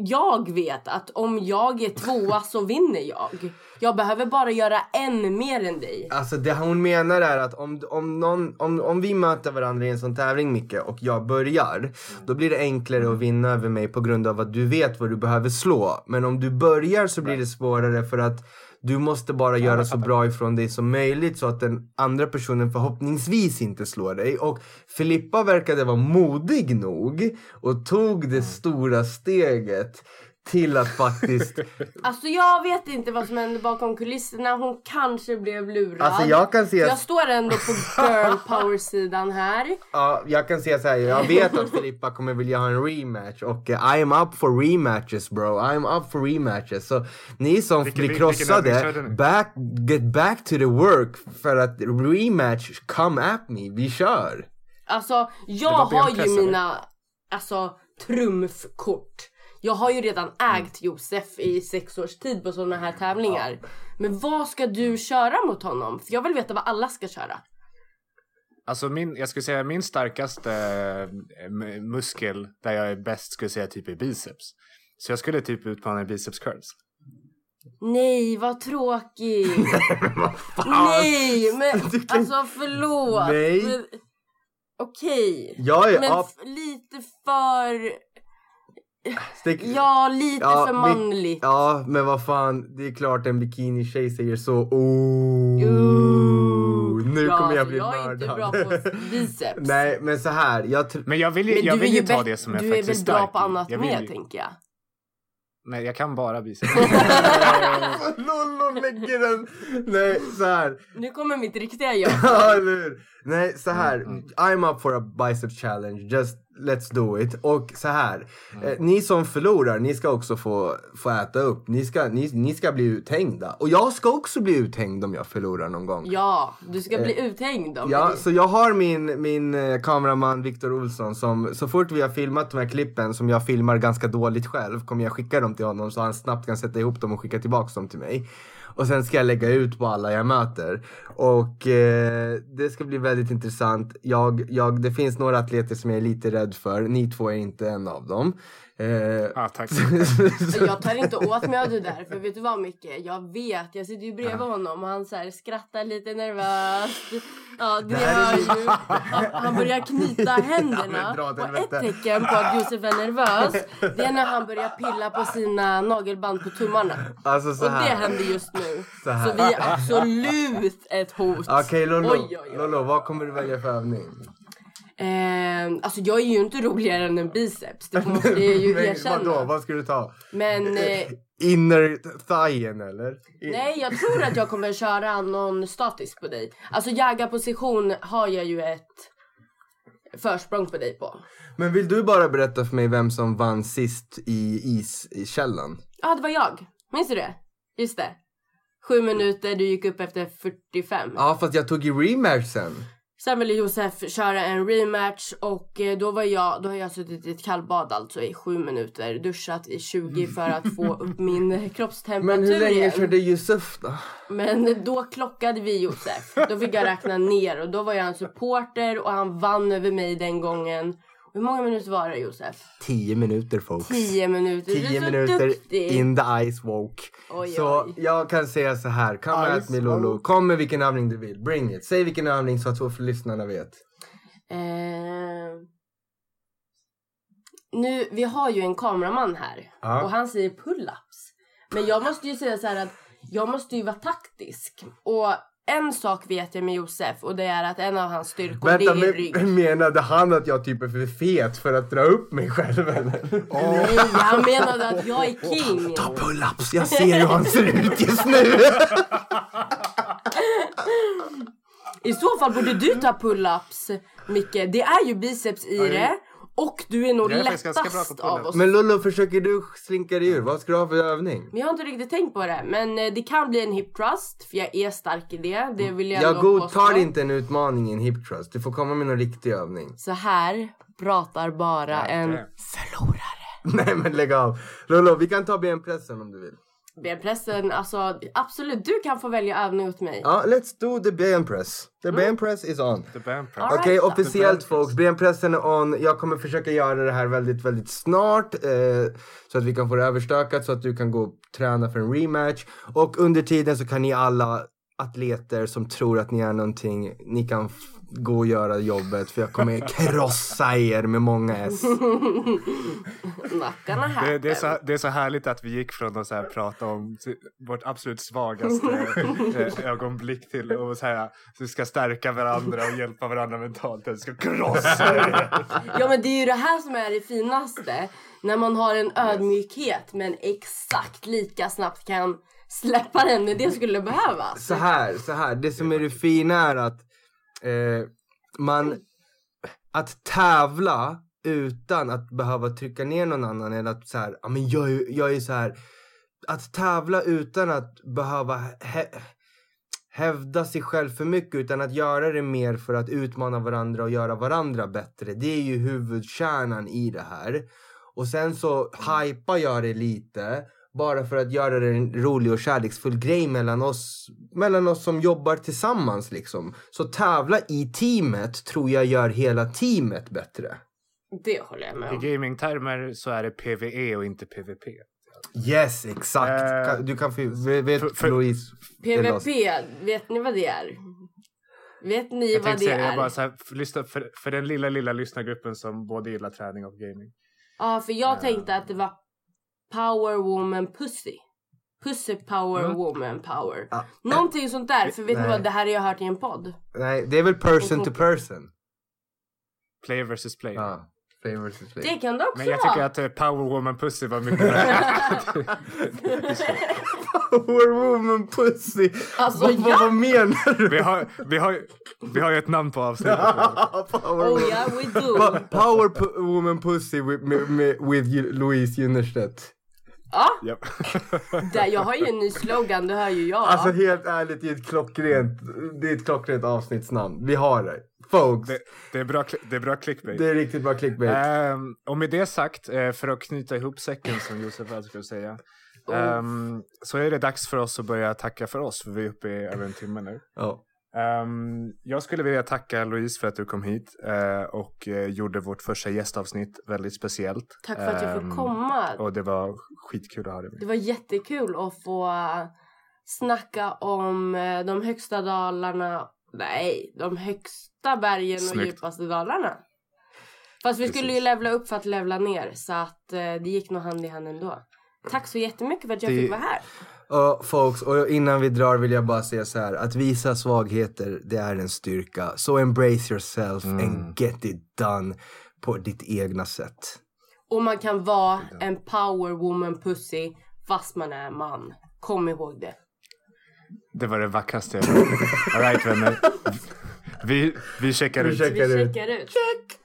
Speaker 3: jag vet att om jag är tvåa så vinner jag. Jag behöver bara göra en mer än dig.
Speaker 2: Alltså det hon menar är att om, om, någon, om, om vi möter varandra i en sån tävling Micke och jag börjar Då blir det enklare att vinna över mig på grund av att du vet vad du behöver slå Men om du börjar så blir det svårare för att du måste bara göra så bra ifrån dig som möjligt så att den andra personen förhoppningsvis inte slår dig. Och Filippa verkade vara modig nog och tog det stora steget till att faktiskt...
Speaker 3: Alltså jag vet inte vad som hände bakom kulisserna. Hon kanske blev lurad.
Speaker 2: Alltså jag kan se...
Speaker 3: Jag står ändå på girl power sidan här.
Speaker 2: Ja, jag kan säga så här, jag vet att Filippa kommer vilja ha en rematch och uh, I am up for rematches bro, I am up for rematches. Så ni som
Speaker 1: Vilken-
Speaker 2: blir krossade, back, get back to the work för att rematch, come at me, vi kör.
Speaker 3: Alltså jag har ju mina alltså trumfkort. Jag har ju redan ägt Josef i sex års tid på sådana här tävlingar. Men vad ska du köra mot honom? För jag vill veta vad alla ska köra.
Speaker 1: Alltså min, jag skulle säga min starkaste eh, muskel där jag är bäst skulle säga typ är biceps. Så jag skulle typ utmana i biceps curls.
Speaker 3: Nej, vad tråkigt.
Speaker 2: Vad fan?
Speaker 3: Nej, men
Speaker 2: kan-
Speaker 3: alltså förlåt.
Speaker 2: Nej.
Speaker 3: Men, Okej.
Speaker 2: Jag är
Speaker 3: Men lite för...
Speaker 2: stick,
Speaker 3: Ja, lite
Speaker 2: Ja,
Speaker 3: för
Speaker 2: vi-
Speaker 3: manligt.
Speaker 2: Ja, men vad fan, det är klart en bikini-tjej säger så. Oh,
Speaker 3: Ooh.
Speaker 2: nu
Speaker 3: Ja,
Speaker 2: kommer jag
Speaker 3: alltså,
Speaker 2: bli
Speaker 3: jag är
Speaker 2: mördad.
Speaker 3: inte bra på biceps.
Speaker 2: Nej, men så här. Jag tr-
Speaker 1: Men jag vill ju,
Speaker 3: Men
Speaker 1: jag
Speaker 3: du
Speaker 1: vill
Speaker 3: ju
Speaker 1: ta det som jag
Speaker 3: Du är
Speaker 1: faktiskt
Speaker 3: väl
Speaker 1: är
Speaker 3: bra
Speaker 1: stark
Speaker 3: på annat
Speaker 1: jag
Speaker 3: med,
Speaker 1: ju-
Speaker 3: tänker jag.
Speaker 1: Nej, jag kan bara biceps.
Speaker 2: Lollo lägger den. Nej, så här.
Speaker 3: Nu kommer mitt riktiga jag.
Speaker 2: Ja, eller hur? Nej, så här.
Speaker 1: Mm,
Speaker 2: I'm up for a bicep challenge. Just let's do it. Och så här.
Speaker 1: Mm.
Speaker 2: Eh, ni som förlorar, ni ska också få, få äta upp. Ni ska, ni, ni ska bli uthängda. Och jag ska också bli uthängd om jag förlorar någon gång.
Speaker 3: Ja, du ska bli uthängd om
Speaker 2: Eh, Ja,
Speaker 3: det.
Speaker 2: så jag har min, min eh, kameraman Viktor Olsson som så fort vi har filmat de här klippen som jag filmar ganska dåligt själv kommer jag skicka dem till honom så han snabbt kan sätta ihop dem och skicka tillbaka dem till mig. Och sen ska jag lägga ut på alla jag möter. Och eh, det ska bli väldigt intressant. Jag, jag, det finns några atleter som jag är lite rädd för. Ni två är inte en av dem. Eh,
Speaker 1: Ja, tack.
Speaker 3: Jag tar inte åt mig av det där, för vet du vad Micke? Jag vet, jag sitter ju bredvid honom och han så här skrattar lite nervöst. Ja, det hör ju. Ja, Han börjar knyta
Speaker 2: Ja,
Speaker 3: händerna.
Speaker 2: åt
Speaker 3: Och ett tecken på att Josef är nervös, det är när han börjar pilla på sina nagelband på tummarna.
Speaker 2: alltså så
Speaker 3: Och det händer just nu.
Speaker 2: Så.
Speaker 3: Så vi är absolut ett hot.
Speaker 2: Okej Lollo,
Speaker 3: Oj, oj, oj.
Speaker 2: Lollo, vad kommer du välja för övning?
Speaker 3: Eh, alltså jag är ju inte roligare än en biceps, det måste jag ju erkänna.
Speaker 2: Vadå, vad ska du ta?
Speaker 3: Men eh,
Speaker 2: Inner thighen eller?
Speaker 3: Nej, jag tror att jag kommer köra någon statisk på dig. Alltså jägarposition har jag ju ett försprång på dig på.
Speaker 2: Men vill du bara berätta för mig vem som vann sist i iskällan?
Speaker 3: Ja, det var jag. Minns du det? Just det. Sju minuter, du gick upp efter 45.
Speaker 2: Ja, fast jag tog i rematch sen.
Speaker 3: Sen ville Josef köra en rematch och eh, då var jag, då har jag suttit i ett kallbad alltså i sju minuter, duschat i 20 för att få upp min kroppstemperatur
Speaker 2: Men hur länge
Speaker 3: igen.
Speaker 2: körde Yusuf då?
Speaker 3: Men då klockade vi Josef. Då fick jag räkna ner och då var jag en supporter och han vann över mig den gången. Hur många minuter var det Josef?
Speaker 2: Tio minuter folks.
Speaker 3: Tio minuter. du
Speaker 2: Tio
Speaker 3: är så
Speaker 2: minuter
Speaker 3: duktig.
Speaker 2: in the ice walk.
Speaker 3: Oj,
Speaker 2: så
Speaker 3: oj.
Speaker 2: jag kan säga så här, come
Speaker 1: Ice
Speaker 2: at me Lolo. Kom med vilken övning du vill, bring it. Säg vilken övning så att så för lyssnarna vet.
Speaker 3: Eh, nu, vi har ju en kameraman här
Speaker 2: Ja.
Speaker 3: och han säger pull-ups. Men jag måste ju säga så här att jag måste ju vara taktisk. Och en sak vet jag med Josef och det är att en av hans styrkor
Speaker 2: Vänta,
Speaker 3: det är rygg.
Speaker 2: men, menade han att jag typ är för fet för att dra upp mig själv eller?
Speaker 3: Nej, han menade att jag är king.
Speaker 2: Ta pull-ups, jag ser hur han ser ut just nu.
Speaker 3: I så fall borde du ta pull-ups, Micke. Det är ju biceps i det. Och du är nog
Speaker 1: är
Speaker 3: lättast av oss.
Speaker 2: Men Lollo, försöker du slinka dig ur? Vad ska du ha för övning?
Speaker 3: Men jag har inte riktigt tänkt på det. Men eh, det kan bli en hip thrust, för jag är stark i det. Det vill jag
Speaker 2: Jag godtar inte en utmaning i en hip thrust. Du får komma med någon riktig övning.
Speaker 3: Så här pratar bara en
Speaker 1: det.
Speaker 3: förlorare.
Speaker 2: Nej men lägg av. Lollo, vi kan ta benpressen om du vill.
Speaker 3: Benpressen, alltså absolut, du kan få välja övning åt mig.
Speaker 2: Ja, let's do the benpress. The benpress is on.
Speaker 1: The press.
Speaker 3: All right.
Speaker 2: Okej, officiellt folks. Benpressen är on. Jag kommer försöka göra det här väldigt, väldigt snart. Eh, så att vi kan få det överstökat så att du kan gå och träna för en rematch. Och under tiden så kan ni alla atleter som tror att ni är någonting, ni kan gå och göra jobbet för jag kommer krossa er med många S.
Speaker 1: Det, det, är så, det är så härligt att vi gick från att så här prata om vårt absolut svagaste eh, ögonblick till att så här, så vi ska stärka varandra och hjälpa varandra mentalt. Vi ska krossa er.
Speaker 3: Ja men det är ju det här som är det finaste. När man har en ödmjukhet men exakt lika snabbt kan släppa den när det skulle behövas.
Speaker 2: Så här, så här. Det som är det fina är att eh, man, att tävla utan att behöva trycka ner någon annan eller att så här, ja men jag, jag är så här. Att tävla utan att behöva hä hävda sig själv för mycket utan att göra det mer för att utmana varandra och göra varandra bättre. Det är ju huvudkärnan i det här. Och sen så hypar jag det lite bara för att göra det en rolig och kärleksfull grej mellan oss, mellan oss som jobbar tillsammans liksom. Så tävla i teamet tror jag gör hela teamet bättre.
Speaker 3: Det håller jag med
Speaker 1: I
Speaker 3: om.
Speaker 1: gamingtermer så är det PVE och inte PVP.
Speaker 2: Yes, exakt. Kan- du kan få, vet
Speaker 1: för- för-
Speaker 2: Louise?
Speaker 3: PVP, vet ni vad det är? Vet ni
Speaker 1: Jag
Speaker 3: vad det är?
Speaker 1: bara så här, för, lyssna, för, för den lilla, lilla lyssnargruppen som både gillar träning och gaming.
Speaker 3: Ja, för jag tänkte att det var Power Woman Pussy. Pussy Power
Speaker 1: Mm.
Speaker 3: Woman Power.
Speaker 2: Ja.
Speaker 3: Någonting sånt där, för vet ni
Speaker 2: Nej.
Speaker 3: vad, det här har jag hört i en podd.
Speaker 2: Nej, det är väl person to person?
Speaker 1: Player versus player.
Speaker 2: Ja, play versus play.
Speaker 3: Det kan det också
Speaker 1: Men jag
Speaker 3: vara.
Speaker 1: tycker att eh, Power Woman Pussy var mycket bättre.
Speaker 2: Power woman pussy!
Speaker 3: Alltså,
Speaker 2: vad,
Speaker 3: ja.
Speaker 2: vad, menar du?
Speaker 1: vi, har, vi, har, vi har ju ett namn på avsnittet.
Speaker 2: Power
Speaker 3: Oh
Speaker 2: woman-
Speaker 3: yeah we do.
Speaker 2: Power woman pussy with, with Ju- Louise Junnerstedt.
Speaker 3: Ja,
Speaker 1: Japp.
Speaker 3: där, jag har ju en ny slogan, det hör ju jag.
Speaker 2: Alltså helt ärligt, det är ett klockrent, det är ett klockrent avsnittsnamn. Vi har det. Folks,
Speaker 1: det, det, är bra, det är bra clickbait.
Speaker 2: det är riktigt bra clickbait.
Speaker 1: Ehm, och med det sagt, eh, för att knyta ihop säcken som Josef älskar att säga.
Speaker 3: Oh.
Speaker 1: ehm, så är det dags för oss att börja tacka för oss, för vi är uppe i över en timme nu.
Speaker 2: Ja.
Speaker 1: Ehm, jag skulle vilja tacka Louise för att du kom hit eh, och eh, gjorde vårt första gästavsnitt väldigt speciellt.
Speaker 3: Tack för att jag
Speaker 1: Ehm,
Speaker 3: fick komma.
Speaker 1: Och det var skitkul att ha dig
Speaker 3: Det
Speaker 1: med.
Speaker 3: var jättekul att få snacka om äh, de högsta dalarna. Nej, de högsta bergen och
Speaker 1: Snyggt.
Speaker 3: djupaste dalarna. Fast vi skulle ju
Speaker 1: Precis.
Speaker 3: levla upp för att levla ner så att äh, det gick nog hand i hand ändå. Tack så jättemycket för att jag
Speaker 1: Det-
Speaker 3: fick vara här.
Speaker 2: Och folks, och innan vi drar vill jag bara säga så här. Att visa svagheter, det är en styrka. Så embrace yourself and get it done på ditt egna sätt.
Speaker 3: Och man kan vara en power woman pussy fast man är man. Kom ihåg det.
Speaker 1: Det var det vackraste jag hört. Alright vänner. Vi, vi checkar
Speaker 2: Vi
Speaker 1: ut.
Speaker 2: checkar
Speaker 3: Vi
Speaker 2: ut.
Speaker 3: checkar ut.
Speaker 2: Check!